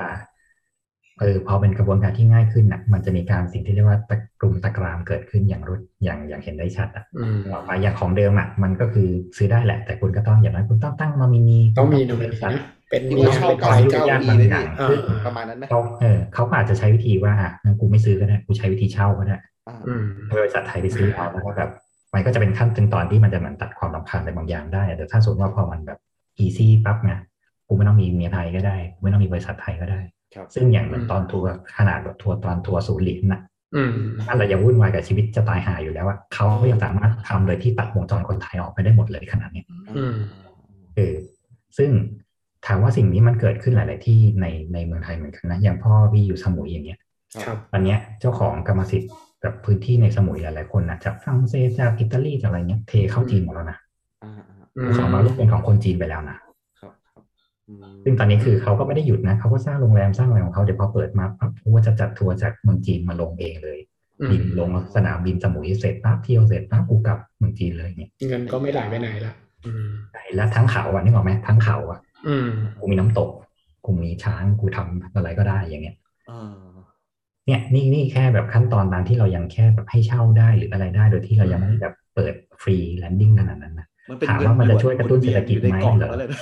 เออพอเป็นกระบวนการที่ง่ายขึ้นน่ะมันจะมีการสิ่งที่เรียกว่าตะกลุ่มตะกรามเกิดขึ้นอย่างรุดอย่างอย่างเห็นได้ชัดอะอืมออกมาอย่างของเดิมอะมันก็คือซื้อได้แหละ แต่คุณก็ต้องอย่างน้อยคุณต้องตั้งนอมินีต้องมีคุโนณมิบนีริษัทนะเป็นที่มีว่าเช่าเป็นเก้าใครเก้ายุ่งยากปีไหมบางอพี่ย่างเออประมาณนั้นไหมเขาเออเขาก็อาจจะใช้วิธีว่าอะงั้นกูไม่ซื้อก็ได้กูใช้วิธีเช่าก็ได้อ่าอืมบริษัทไทยไปซื้อเอาแล้วก็แบบมันก็จะเป็นขั้นตอนที่มันจะเหมือนตัดความรำคาญอะไรบางอย่างได้ แต่ถ้าสมมติว่าพอมันแบบ easy ปั๊บไงกูไม่ต้องมีเมียไทยก็ได้กูไม่ต้องมีบริษัทไทยก็ได้ครับ ซึ่งอย่างเหมือนตอนทัวร์ขนาดแบบทัวร์ตอนทัวร์ศูนย์เหรียญน่ะอืมถ้าเรายังวุ่นวายกับชีวิตจะตายห่าอยู่แล้วอะเขาก็ยังสามารถทำเลยที่ตัดวงจรคนไทยออกไปได้หมดเลยขนาดเนี้ยอืมเออซึ่งถามว่าสิ่งนี้มันเกิดขึ้นหลาย ๆ ที่ในในเมืองไทยเหมือนกันนะอย่างพ่อพี่อยู่สมุยอย่างเงี้ยครับตอนเนี้ยเจ้าของกรรมสิทธิ์กับพื้นที่ในสมุยหลาย ๆ คนนะจากฝรั่งเศสจากอิตาลีจากอะไรเงี้ยเทเข้าจีนหมดแล้วนะอ่าอ่าอืมภูเขามาลุกเป็นของคนจีนไปแล้วนะครับครับอืม ซึ่งตอนนี้คือเขาก็ไม่ได้หยุดนะเขาก็สร้างโรงแรมสร้างอะไรของเขาเดี๋ยวพอเปิดมาปั๊บเขาก็จะจัดทัวร์จากเมืองจีนมาลงเองเลยอืมบินลงสนามบินสมุยเสร็จปั๊บเที่ยวเสร็จปั๊บกูกลับเมืองจีนเลยเนี่ยเงินก็ไม่ไหลไปไหนละอืมใช่แล้วทั้งเขาอะนึกออกไหมทั้งเขาอะอืมกูมีน้ำตกกูมีช้างกูทำอะไรก็ได้อย่างเงี้ยอ่าเนี่ยนี่นี่แค่แบบขั้นตอนตามที่เรายังแค่แบบให้เช่าได้หรืออะไรได้ โดยที่เรายังไม่ได้แบบเปิดฟรีแลนดิ้งขนาดนั้นนะ มันเป็นถามเงินว่ามันหยจะวนช่วยกระตุ้นเศรษฐกิจอยู่ในไหมกล่องเหรอแล้วเลยนะ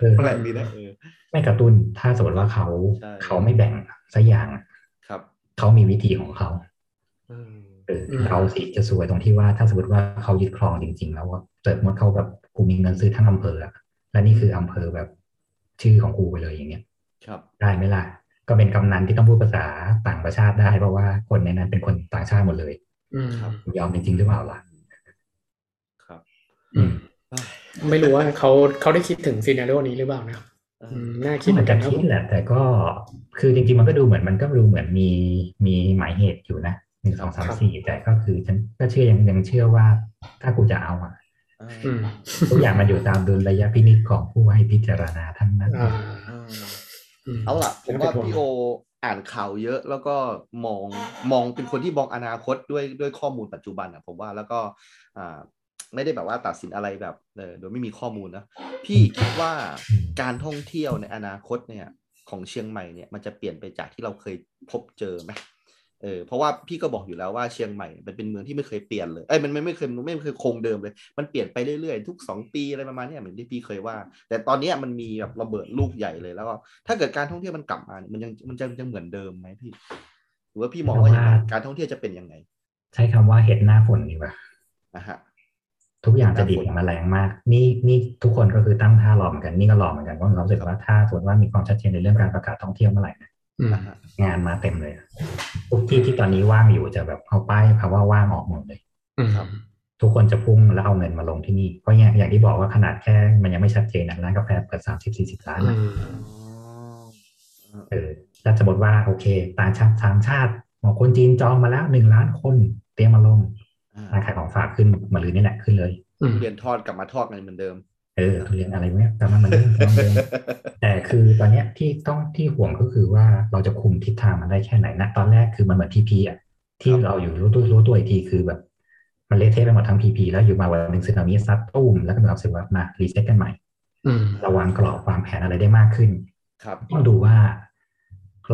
เออแปลกดีนะเออไม่กระตุ้นถ้าสมมติว่าเขาใช่เขาไม่แบ่งสักอย่างครับเขามีวิธีของเขาเออเออเราสิจะสวยตรงที่ว่าถ้าสมมติว่าเขายึดครองจริง ๆ แล้วว่าเกิดมดเขาแบบกูมีเงินซื้อทั้งอำเภออะและนี่คืออำเภอแบบชื่อของกูไปเลยอย่างเงี้ยครับได้ไหมล่ะ ก็เป็นกำนันที่ต้องพูดภาษาต่างประชาติได้ เพราะว่าคนในนั้นเป็นคนต่างชาติหมดเลยอืมครับยอมจริงๆหรือเปล่าล่ะครับอืมเอ้ย ไม่รู้ว่าเขาเขาได้คิดถึงซีนารีโอนี้หรือเปล่านะเออือมน่าคิดเหมัมือนนกัจะนนะคิดแหละแต่ก็คือจริงๆมันก็ดูเหมือนมันก็ดูเหมือนมีมีหมายเหตุอยู่นะหนึ่งสองสามสี่แต่ก็คือฉันก็เชื่อยังยังเชื่อว่าถ้ากูจะเอาอะเอออืมทุกอย่างมันอยู่ตามดุลยพินิจของผู้ให้พิจารณาทั้งนั้นอ่าเออมเอาล่ะผมว่าพี่โออ่านข่าวเยอะแล้วก็มองมองเป็นคนที่มองอนาคตด้วยด้วยข้อมูลปัจจุบันอะผมว่าแล้วก็อ่า ไม่ได้แบบว่าตัดสินอะไรแบบเออโดยไม่มีข้อมูลนะพี่คิดว่าการท่องเที่ยวในอนาคตเนี่ยของเชียงใหม่เนี่ยมันจะเปลี่ยนไปจากที่เราเคยพบเจอไหมเออเพราะว่าพี่ก็บอกอยู่แล้วว่าเชียงใหม่มันเป็นเมืองที่ไม่เคยเปลี่ยนเลยเอ้ยมันไม่ไม่เคยไม่เคยคงเดิมเลย มันเปลี่ยนไปเรื่อยๆทุกสองปีอะไรประมาณเนี้ยเหมือนที่พี่เคยว่า แต่ตอนเนี้ยมันมีแบบระเบิดลูกใหญ่เลยแล้วก็ถ้าเกิดการท่องเที่ยวมันกลับมาเนี่ยมันยังมันจะยังเหมือนเดิมไหมพี่หรือว่าพี่มองว่ายังไงการท่องเที่ยวจะเป็นยังไง ใช้คำว่าเห็ดหน้าฝนดีกว่านะฮะ ทุกอย่างจะดีดอย่างแมลงมาก นี่นี่ทุกคนก็คือตั้งท่ารอเหมือนกัน นี่ก็รอเหมือนกันเพราะเรารู้สึกว่าถ้าสมมติว่ามีความชัดเจนในเรื่องการประกาศท่องเที่ยวเมื่อไหร่นะอืมนะฮะงานมาเต็มเลยทุกที่ที่ตอนนี้ว่างอยู่จะแบบเอาป้ายคำว่าว่างออกหมดเลยอืมทุกคนจะพุ่งแล้วเอาเงินมาลงที่นี่เพราะอย่างอย่างที่บอกว่าขนาดแค่มันยังไม่ชัดเจนนะร้านกาแฟเปิดสามสิบสี่สิบล้านอืนะมเออถ้าสมมติว่าโอเคต่างชาติต่างชาติบอกคนจีนจองมาแล้วหนึ่งล้านคนเตรียมมาลงอ่า ร้านขายของฝากขึ้นมาลือนี่แหละขึ้นเลยอืมทุเรียนทอดกลับมาทอดกันเหมือนเดิมเออทุเรียนอะไรเนี้ยกลับมาเหมือนเดิมเหมือนเดิมแต่คือตอนเนี้ยที่ต้องที่ห่วงก็คือว่าเราจะคุมทิศทางมันได้แค่ไหนนะตอนแรกคือมันเหมือนพีพีอะที่ครับเราอยู่รู้ตัวรู้ตัวอีกทีคือแบบมันเละเทะไปหมดทั้งพีพีแล้วอยู่มาวันหนึ่งสึนามิซัดตู้มแล้วก็มีความรู้สึกว่ามา reset กันใหม่อืมเราวางกรอบวางแผนอะไรได้มากขึ้น ครับต้องดูว่า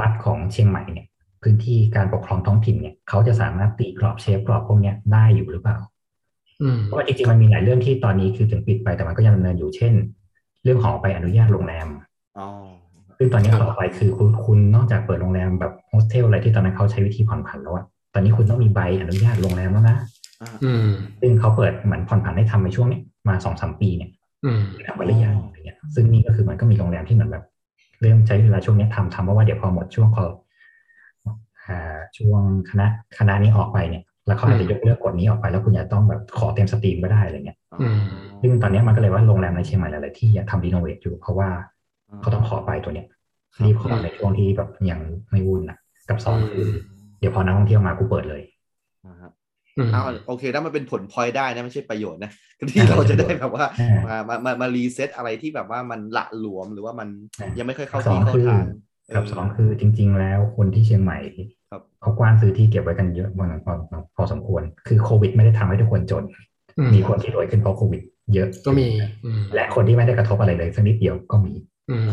รัฐของเชียงใหม่เนี่ย พื้นที่การปกครองท้องถิ่นเนี่ยเขาจะสามารถตีกรอบเชฟกรอบพวกเนี้ยได้อยู่หรือเปล่าอืมเพราะว่าจริงๆมันมีหลายเรื่องที่ตอนนี้คือถึงปิดไปแต่มันก็ยังดำเนินอยู่เช่น เรื่องของใบอนุญาตโรงแรมอ๋อซึ่งตอนนี้ต่อไปคือคุณคุณนอกจากเปิดโรงแรมแบบโฮสเทลอะไรที่ตอนนั้นเขาใช้วิธีผ่อนผันแล้วอะตอนนี้คุณต้องมีใบอนุญาตโรงแรมแล้วนะอ่าอืมซึ่งเขาเปิดเหมือนผ่อนผันให้ทำในช่วงนี้มาสองสามปีเนี่ยอืมทำไปหรือยังอะไรเงี้ยซึ่งนี่ก็คือมันก็มีโรงแรมที่เหมือนแบบ เริ่มใช้เวลาช่วงนี้ทำทำเพราะว่าเดี๋ยวพอหมดช่วงพออ่า ช่วงคณะคณะนี้ออกไปเนี่ยแล้วเขาอาจจะยกเลิกกฎนี้ออกไปแล้วคุณจะต้องแบบขอเต็ม steam ก็ได้อะไรเงี้ยอืมซึ่งตอนนี้มันก็เลยว่าโรงแรมในเชียงใหม่หลายๆที่อะทำ renovate อยู่เพราะว่าเขาต้องขอไปตัวเนี้ยรีบขอในช่วงที่แบบยังไม่วุ่นอะ กับสองคือเดี๋ยวพอนักท่องเที่ยวมากูเปิดเลยอ่าฮะอืมเอาโอเคถ้ามันเป็นผลพลอยได้นะไม่ใช่ประโยชน์นะที่เราจะได้แบบว่าอ่ามามามามา reset อะไรที่แบบว่ามันละหลวมหรือว่ามันอ่ายัยังไม่ค่อยเข้าสอที่งเข้าคือทางกับสองคือจริง ๆ แล้วคนที่เชียงใหม่ ครับเขากว้านซื้อที่เก็บไว้กันเยอะพอพอพอสมควร คือโควิด ไม่ได้ทำให้ทุกคนจนอืมมีคนที่รวยขึ้นเพราะโควิด เยอะก็มีอืมและคนที่ไม่ได้กระทบอะไรเลยสักนิดเดียวก็มี อืม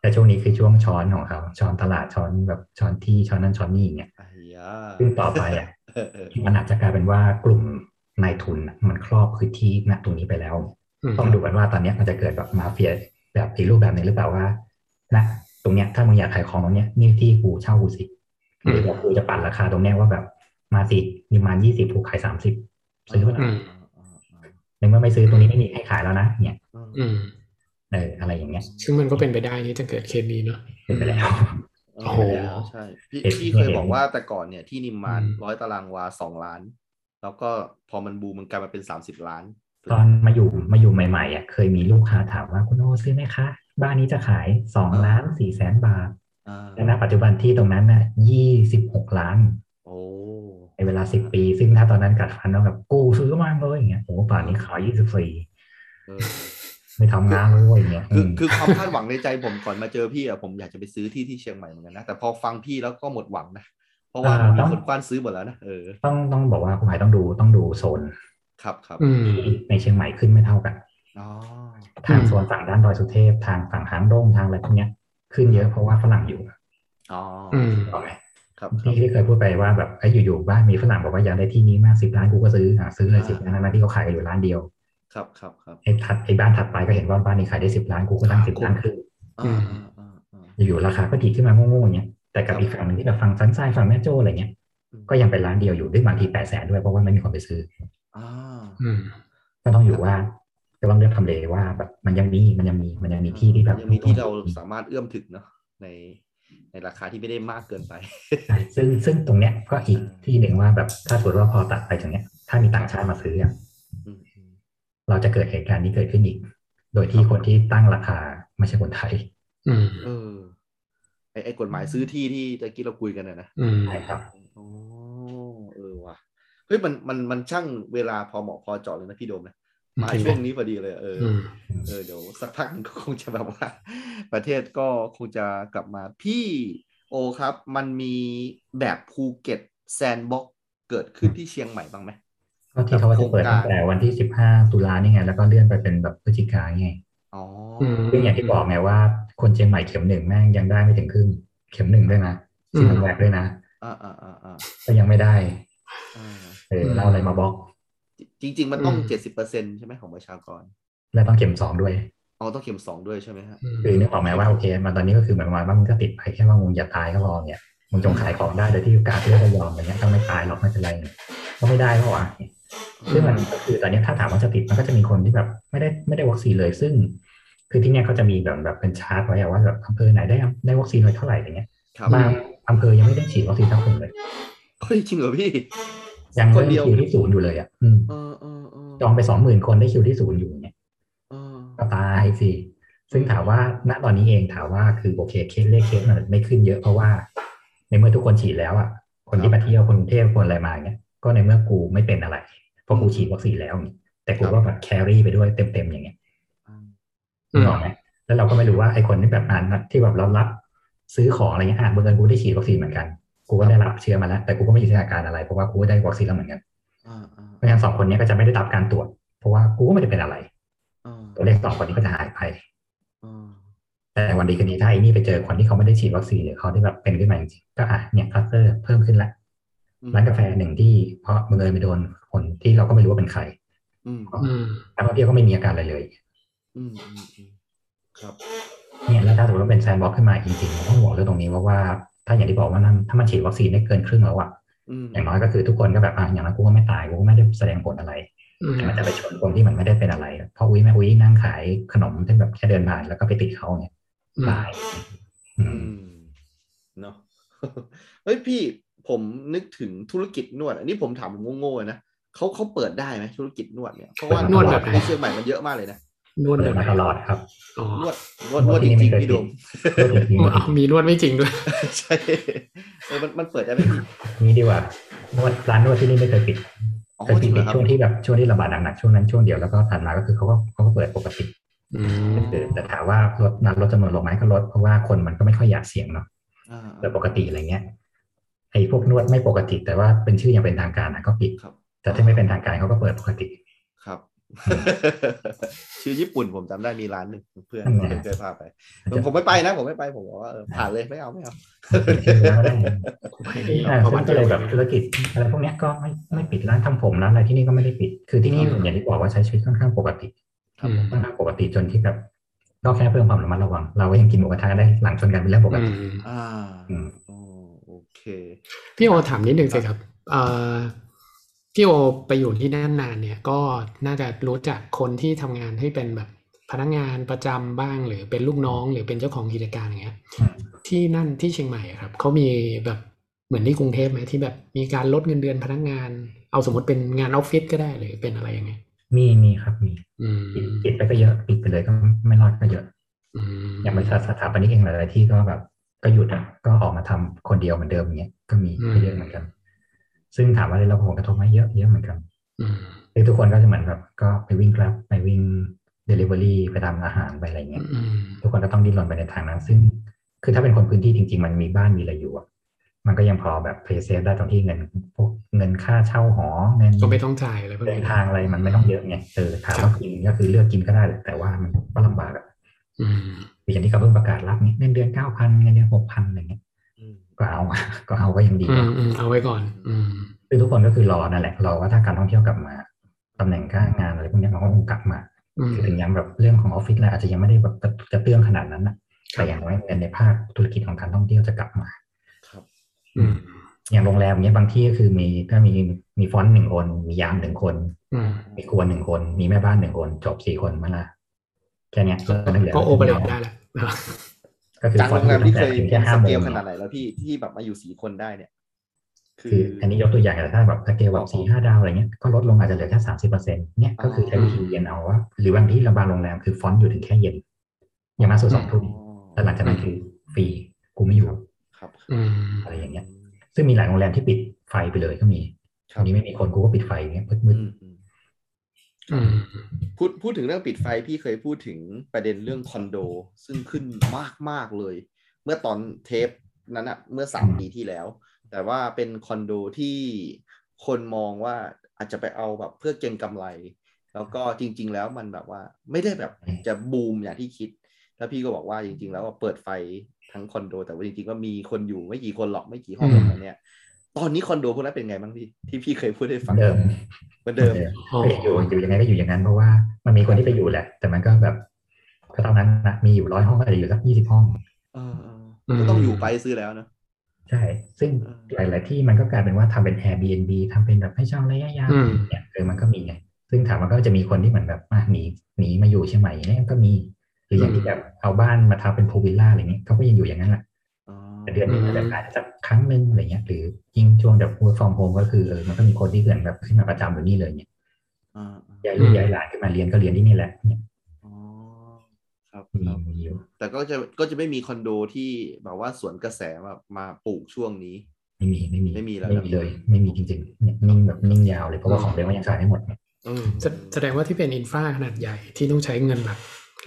แต่ช่วงนี้คือช่วงช้อนของเขาช้อนตลาดช้อนแบบช้อนที่ช้อนนั้นช้อนนี่อย่างเงี้ยไอ้ยาซึ่งต่อไปอะเออเออมันอาจจะกลายเป็นว่ากลุ่มนายทุนน่ะมันครอบพื้นที่ณตรงนี้ไปแล้วอืมต้องดูกันว่าตอนเนี้ยมันจะเกิดแบบมาเฟียแบบอีกรูปแบบหนึงหรือเปล่าว่านะตรงเนี้ยถ้ามึงอยากขายของตรงเนี้ยนี่ที่กูเช่ากูสิ หรือว่ากูจะปั่นราคาตรงเนี้ยว่าแบบมาสิมีประมาณยี่สิบถูกขายสามสิบซื้อมาอืมในเมื่อไม่ซื้อตรงนี้ไม่มีให้ขายแล้วนะเนี่ย อืมเอออะไรอย่างเงี้ย ซึ่งมันก็เป็นไปได้ที่จะเกิดเคสนี้เนาะเป็นไปแล้วโอ้โอ้โหใช่พี่เห็นพี่เคยเห็นบอกว่าแต่ก่อนเนี่ยที่นิมมานอืมร้อยตารางวาสองล้าน แล้วก็พอมันบูมมันกลายมาเป็นสามสิบล้าน ตอนมาอยู่มาอยู่ใหม่ๆอะเคยมีลูกค้าถามว่าคุณโอซื้อไหมคะ บ้านนี้จะขายสองล้านสี่แสนบาทอ่า และณปัจจุบันที่ตรงนั้นน่ะยี่สิบหกล้านโอ้ในเวลาสิบปี ซึ่งถ้าตอนนั้นกัดฟันแล้วแบบกูซื้อมาเลยอย่างเงี้ยโอ้ป่านนี้ขายยี่สิบสี่เออไม่ทำงานเลยอย่างเงี้ยคือมคือความคาดหวังในใจผมก่อนมาเจอพี่อะผมอยากจะไปซื้อที่ที่เชียงใหม่เหมือนกันนะแต่พอฟังพี่แล้วก็หมดหวังนะเพราะว่ามันมีคนกว้านซื้อหมดแล้วนะเออต้องต้องบอกว่าคุณหายต้องดูต้องดูโซนครับครับอืมที่ในเชียงใหม่ขึ้นไม่เท่ากันอ๋อทางอืมโซนฝั่งด้านดอยสุเทพทางฝั่งหางดงทางอะไรพวกเนี้ย ขึ้นเยอะเพราะว่าฝรั่งอยู่อ๋ออืมถูกไหมครับที่ที่เคยพูดไปว่าแบบไอ้ยอยู่ๆบ้านมีฝรั่งบอกว่าอยากได้ที่นี้มากสิบล้านกูก็ซื้ออะซื้อเลยสิบล้านนะที่เขาขายกันอยู่ล้านเดียว ครับครับครับไอ้ถัดไอ้บ้านถัดไปก็เห็นว่าบ้านนี้ขายได้สิบล้านกูก็ตั้งสิบล้านขึ้นอ่าอ่าอ่าอ่าอยู่ๆราคาก็ดีขึ้นมาโง่ๆอย่างเงี้ยแต่กับครับอีกฝั่งหนึงที่แบบฝั่งซันไซด์ฝั่งแม่โจ้อะไรเงี้ยอืมก็ยังเป็นล้านเดียวอยู่ด้วยบางทีแปดแสนด้วยเพราะว่าไม่มีคนไปซื้ออ่าอืมก็ต้องอยู่ว่า ก็ต้องเลือกทำเลว่าแบบมันยังมีมันยังมีมันยังมีที่ที่แบบยังมีที่เราสามารถเอื้อมถึงเนาะในในราคาที่ไม่ได้มากเกินไปใช่ซึ่งซึ่งตรงเนี้ยก็อีกอืมที่หนึ่งว่าแบบถ้าสมมติว่าพอตัดไปตรงเนี้ย ถ้ามีต่างชาติมาซื้ออะอืมอืมเราจะเกิดเหตุการณ์นี้เกิดขึ้นอีก โดยที่คนที่ตั้งราคาไม่ใช่คนไทย อืมเออไอไอกฎหมายซื้อที่ที่ตะกี้เราคุยกันนะนะอืมใช่ครับโอ้เออว่ะเฮ้ยมันมันมันช่างเวลาพอเหมาะพอเจาะเลยนะพี่โดมนะ มาจริงไหมช่วงนี้พอดีเลยเออออืมเออเดี๋ยวสักพักหนึงก็คงจะแบบว่า ประเทศก็คงจะกลับมาพี่โอครับ มันมีแบบภูเก็ตsandbox เกิดขึ้นที่เชียงใหม่บ้างไหมก็ที่เขาว่าจะเปิดตั้งแต่วันที่สิบห้าตุลานี่ไง แล้วก็เลื่อนไปเป็นแบบพฤศจิกาไงอ๋อมซึ่งอย่างที่บอกไงว่า คนเชียงใหม่เข็มหนึ่งแม่งยังได้ไม่ถึงครึ่งเข็มหนึ่งด้วยนะซีโนแวคด้วยนะอ่าอ่าอ่าอ่าก็ยังไม่ได้อ่าเออเราอะไรมาบล็อก จริง ๆ มันต้องอืมเจ็ดสิบเปอร์เซ็นใช่ไหมของประชากร และต้องเข็มสองด้วยอ๋อต้องเข็มสองด้วยใช่ไหมฮะมคือนึกออกไหมว่าโอเคมาตอนนี้ก็คือเหมือนประมาณว่ามึงก็ติดไปแค่ว่ามึงอย่าตายก็พอเนี่ยมึงจงขายของได้โดยที่การเลือกก็ยอมอย่างเงี้ยถ้าไม่ตายหรอกไม่เป็นไรก็ไม่ได้เพราะว่าซึ่งมันก็คือตอนนี้ถ้าถามว่าจะติดมันก็จะมีคนที่แบบไม่ได้ไม่ได้วัคซีนเลยซึ่ง คือที่เนี้ยเขาจะมีแบบแบบเป็นชาร์ตไว้อะว่าแบบอำเภอไหนได้ได้วัคซีนไว้เท่าไหร่อย่างเงี้ยครับบางอำเภอยังไม่ได้ฉีดวัคซีนทั้งคนเลยเฮ้ยจริงเหรอพี่ ยังคเริ่นมเดียวคิวที่ศูนย์อยู่เลยอะอืมเออเออเออจองไปสองหมื่นคนได้คิวที่ศูนย์อยู่เนี่ยเออก็ตายสิซึ่งถามว่าณตอนนี้เองถามว่าคือโอเคเคสเลขเคสมันไม่ขึ้นเยอะเพราะว่า ในเมื่อทุกคนฉีดแล้วอะ คนที่มาเที่ยวคนกรุงเทพคนอะไรมาเนี่ยก็ในเมื่อกูไม่เป็นอะไร เพราะกูฉีดวัคซีนแล้วนี่แต่กูก็แบบ carry ไปด้วยเต็มๆอย่างเงี้ยอืมอืมนึกออกไหมแล้วเราก็ไม่รู้ว่าไอ้คนที่แบบอ่านที่แบบเรารับซื้อของอะไรเงี้ยอะเมื่อกี้กูได้ฉีดวัคซีนเหมือนกัน กูก็ได้รับเชื้อมาแล้ว แต่กูก็ไม่มีอาการอะไรเพราะว่ากูก็ได้วัคซีนแล้วเหมือนกันอ่าอ่าเพราะฉะนั้นสองคนเนี้ยก็จะไม่ได้รับการตรวจ เพราะว่ากูก็ไม่ได้เป็นอะไรอ่าตัวเลขสองคนนี้ก็จะหายไปอ่าแต่วันดีคืนดีถ้าไอ้นี่ไปเจอคนที่เขาไม่ได้ฉีดวัคซีนหรือเขาที่แบบเป็นขึ้นมาจริงๆก็อะเนี่ย cluster เพิ่มขึ้นละอืมร้านกาแฟหนึ่งที่เพราะบังเอิญไปโดนคนที่เราก็ไม่รู้ว่าเป็นใครอืมอืมนักท่องเที่ยวก็ไม่มีอาการอะไรเลยอืมอืมอืมครับ เนี่ยแล้วถ้าสมมติว่าเป็น sandbox ขึ้นมาจริงๆมันต้องห่วงเรื่องตรงนี้ว่าว่า ถ้าอย่างที่บอกว่านั่นถ้ามันฉีดวัคซีนได้เกินครึ่งแล้วอะอืมอย่างน้อยก็คือทุกคนก็แบบอะอย่างนั้นกูก็ไม่ตายกูก็ไม่ได้แสดงผลอะไรอืมแต่มันจะไปชนคนที่มันไม่ได้เป็นอะไรเพราะอุ้ยแม่อุ้ยนั่งขายขนมที่แบบแค่เดินผ่านแล้วก็ไปติดเขาเนี่ยตายอือืมมเนาะเฮ้ยพี่ผมนึกถึงธุรกิจนวด อันนี้ผมถามผมโง่ๆนะเขาเขาเปิดได้ไหมธุรกิจนวดเนี่ยเพราะว่านวดแบบไหนในเชียงใหม่มันเยอะมากเลยนะ นวดเปิแบดบไหมานตลอดครับอ๋อนวดนวดนวดจริงๆพี่โดมนวดจริงอ๋อมีนวดไม่จริงด้วย ใช่เออมันมันเปิดได้ไหมพี่ๆนี่ดีกว่านวดร้านนวดที่นี่ไม่เคยปิดอ๋อเคยจปิริดงเหรในอครับช่วงที่แบบช่วงที่ระบาดหนักๆช่วงนั้นช่วงเดียวแล้วก็ผ่านมาก็คือเขาก็เขาก็เปิดปกติอืมเออแต่ถามว่าลดนัดลดจำนวนลงไหมก็ลดเพราะว่าคนมันก็ไม่ค่อยอยากเสี่ยงเนาะอ่าแต่ปกติอะไรเงี้ยไอ้พวกนวดไม่ปกติ แต่ว่าเป็นชื่ออย่างเป็นทางการนะก็ปิดครับแต่ถ้าไม่เป็นทางการเขาก็เปิดปกติครับ ชื่อญี่ปุ่นผมจำได้มีร้านหนึ่งเพื่อนนั่นไงเพื่อนเคยพาไปผมไม่ไปนะ ผมไม่ไปผมบอกว่าเออผ่านเลยไม่เอาไม่เอาชื่อแล้วก็ได้ไม่ได้อ่าเพราะซึ่ว่างก็เลยแบบธุรกิจอะไรพวกเนี้ยก็ไม่ไม่ปิดร้านทำผมร้านอะไรที่นี่ก็ไม่ได้ปิด คือที่นี่อย่างที่บอกว่าใช้ชีวิตค่อนข้างปกติครับผมค่อนข้างปกติจนที่แบบก็แค่เพิ่มความระมัดระวัง เราก็ยังกินหมูกระทะได้หลังชนกันเป็นเรื่องปกอืติมอ่าอืมโอ้โอเค พี่โอถามนิดนึงสิครับเอ่อ พี่โอไปอยู่ที่นั่นนานเนี่ยก็น่าจะรู้จักคนที่ทำงานให้เป็นแบบพนักงานประจำบ้าง หรือเป็นลูกน้อง หรือเป็นเจ้าของกิจการอย่างเงี้ยอืมที่นั่นที่เชียงใหม่อะครับเขามีแบบเหมือนที่กรุงเทพไหมที่แบบมีการลดเงินเดือนพนักงาน เอาสมมติเป็นงานออฟฟิศก็ได้หรือเป็นอะไรยังไงมีมีครับมีอืมปิดปิดไปก็เยอะปิดไปเลยก็ไม่รอดก็เยอะอืมอย่างบริษัทสถาปนิกเองหลายๆที่ก็แบบก็หยุดอะก็ออกมาทำคนเดียวเหมือนเดิมอย่างเงี้ยก็มีก็เยอะเหมือนกัน ซึ่งถามว่าได้รับผลกระทบไหมเยอะเยอะเหมือนกันอืมคือทุกคนก็จะเหมือนแบบก็ไปวิ่งกราฟไปวิ่งเดลิเวอรี่ไปทำอาหารไปอะไรเงี้ยอืมทุกคนก็ต้องดิ้นรนไปในทางนั้น ซึ่งคือถ้าเป็นคนพื้นที่จริง ๆ มันมีบ้านมีอะไรอยู่อะมันก็ยังพอแบบเพย์เซฟได้ตรงที่เงินพวกเงินค่าเช่าหอเงินก็ไม่ต้องจ่ายอะไรพวกเดินนี้ทางอะไรมันไม่ต้องเยอะไงเออถามว่ากินก็คือเลือกกินก็ได้แหละแต่ว่ามันก็ลำบากอะอืมอย่างที่เขาเพิ่งประกาศรับเนี่ยเงินเดือนเก้าพันเงินเดือนหกพันอะไรเงี้ยอืม ก็เอาอะก็เอาก็ยังดีอืกว่ามอืมเอาไว้ก่อน อืมคือทุกคนก็คือรอนั่นแหละรอว่าถ้าการท่องเที่ยวกลับมาตำแหน่งการงานอะไรพวกเนี้ยมันก็คงกลับมาอืมคือถึงยังแบบเรื่องของออฟฟิศอะไรอาจจะยังไม่ได้แบบกระเตื้องขนาดนั้นนะแต่อย่างน้อยเงินในภาคธุรกิจของการท่องเที่ยวจะกลับมาครับอืมอย่างโรงแรมเนี้ยบางที่ก็คือมีก็มีมีฟอนต์หนึ่งคน มียามหนึ่งคนอืมมีครัวหนึ่งคน มีแม่บ้านหนึ่งคน จบสี่คนมาละแค่เนี้ยก็เหลือก็โอเปเรตได้แหละ ก็คือจากฟอโรนต์งแรมที่เคยถึงเป็แค่นห้าสโมเกลงขนาดไหนแล้วพี่ที่แบบมาอยู่สี่คนได้เนี่ยคืคืออันนี้ยกตัวอย่างแต่ถ้าแบบสเกลแบบสี่ห้าดาวอะไรเงี้ยก็ลดลงอาจจะเหลือแค่สามสิบเปอร์เซ็นต์เนี่ยก็คือใช้วิธีเย็นเอาว่าหรือบางที่ระบางโรงแรมคือฟอนต์อยู่ถึงแค่เย็นอย่างมากสุดสองทุ่มแต่หลังจากนั้นคือฟรีกูไม่อยู่ครับอืมอะไรอย่างเงี้ย ซึ่งมีหลายโรงแรมที่ปิดไฟไปเลยก็มีครัอันนี้ไม่มีคนกูก็ปิดไฟอย่างเงี้ยมือืดมอืมอืม พูดพูดถึงเรื่องปิดไฟพี่เคยพูดถึงประเด็นเรื่องคอนโด ซึ่งขึ้นมากมากๆเลย เมื่อตอนเทปนั้นอะเมื่อสามปีที่แล้ว แต่ว่าเป็นคอนโดที่คนมองว่าอาจจะไปเอาแบบเพื่อเก็งกำไร แล้วก็จริง ๆ แล้วมันแบบว่าไม่ได้แบบจะบูมอย่างที่คิด แล้วพี่ก็บอกว่าจริง ๆ แล้วเปิดไฟทั้งคอนโด แต่ว่าจริงๆก็มีคนอยู่ไม่กี่คนหรอกไม่กี่ห้องอืมแบบเนี้ย ตอนนี้คอนโดพวกนั้นเป็นไงบ้างพี่ที่พี่เคยพูดให้ๆฟังเดิมเหมือนเดิมอ๋อก็ยังอยู่อยู่ยังไงก็อยู่อย่างนั้นเพราะว่ามันมีคนที่ไปอยู่แหละ แต่มันก็แบบก็เท่านั้นนะมีอยู่ร้อยห้องก็อาจจะอยู่สักยี่สิบห้องเออเออก็ต้องอยู่ไปซื้อแล้วเนอะใช่ ซึ่งเออหลาย ๆ ที่มันก็กลายเป็นว่าทำเป็น Airbnb ทำเป็นแบบให้เช่าระยะยาวอืมเนี่ยเออมันก็มีไง ซึ่งถามมันก็จะมีคนที่เหมือนแบบอะหนีหนีมาอยู่เชียงใหม่เนี่ยก็มี หรืออย่างที่แบบเอาบ้านมาทำเป็นพูลวิลล่าอะไรเงี้ยเขาก็ยังอยู่อย่างนั้นแหละอ๋อแต่ เดือนหนึงอาจจะอาจจะสักครั้งหนึ่งอะไรเงี้ยหรือยิ่งช่วงแบบ work from home ก็คือเออมันก็มีคนที่เหมือนแบบขึ้นมาประจำอยู่นี่เลยเนี่ยอ่าอ่าย้ายลูกย้ายหลานขึ้นมาเรียนก็เรียนที่นี่แหละเนี่ยอ๋อครับมีครับมีอยู่แต่ก็จะก็จะไม่มีคอนโดที่แบบว่าสวนกระแสแบบมาปลูกช่วงนี้ ไม่มีไม่มีไม่มีแล้วไม่มีเลย ไม่มีจริงๆเนี่ยนิ่งแบบนิ่งยาวเลยเพราะว่าของเดิมก็ยังขายไม่หมดเนี่ยเออแสแสดงว่าที่เป็นอินฟราขนาดใหญ่ที่ต้องใช้เงินแบบ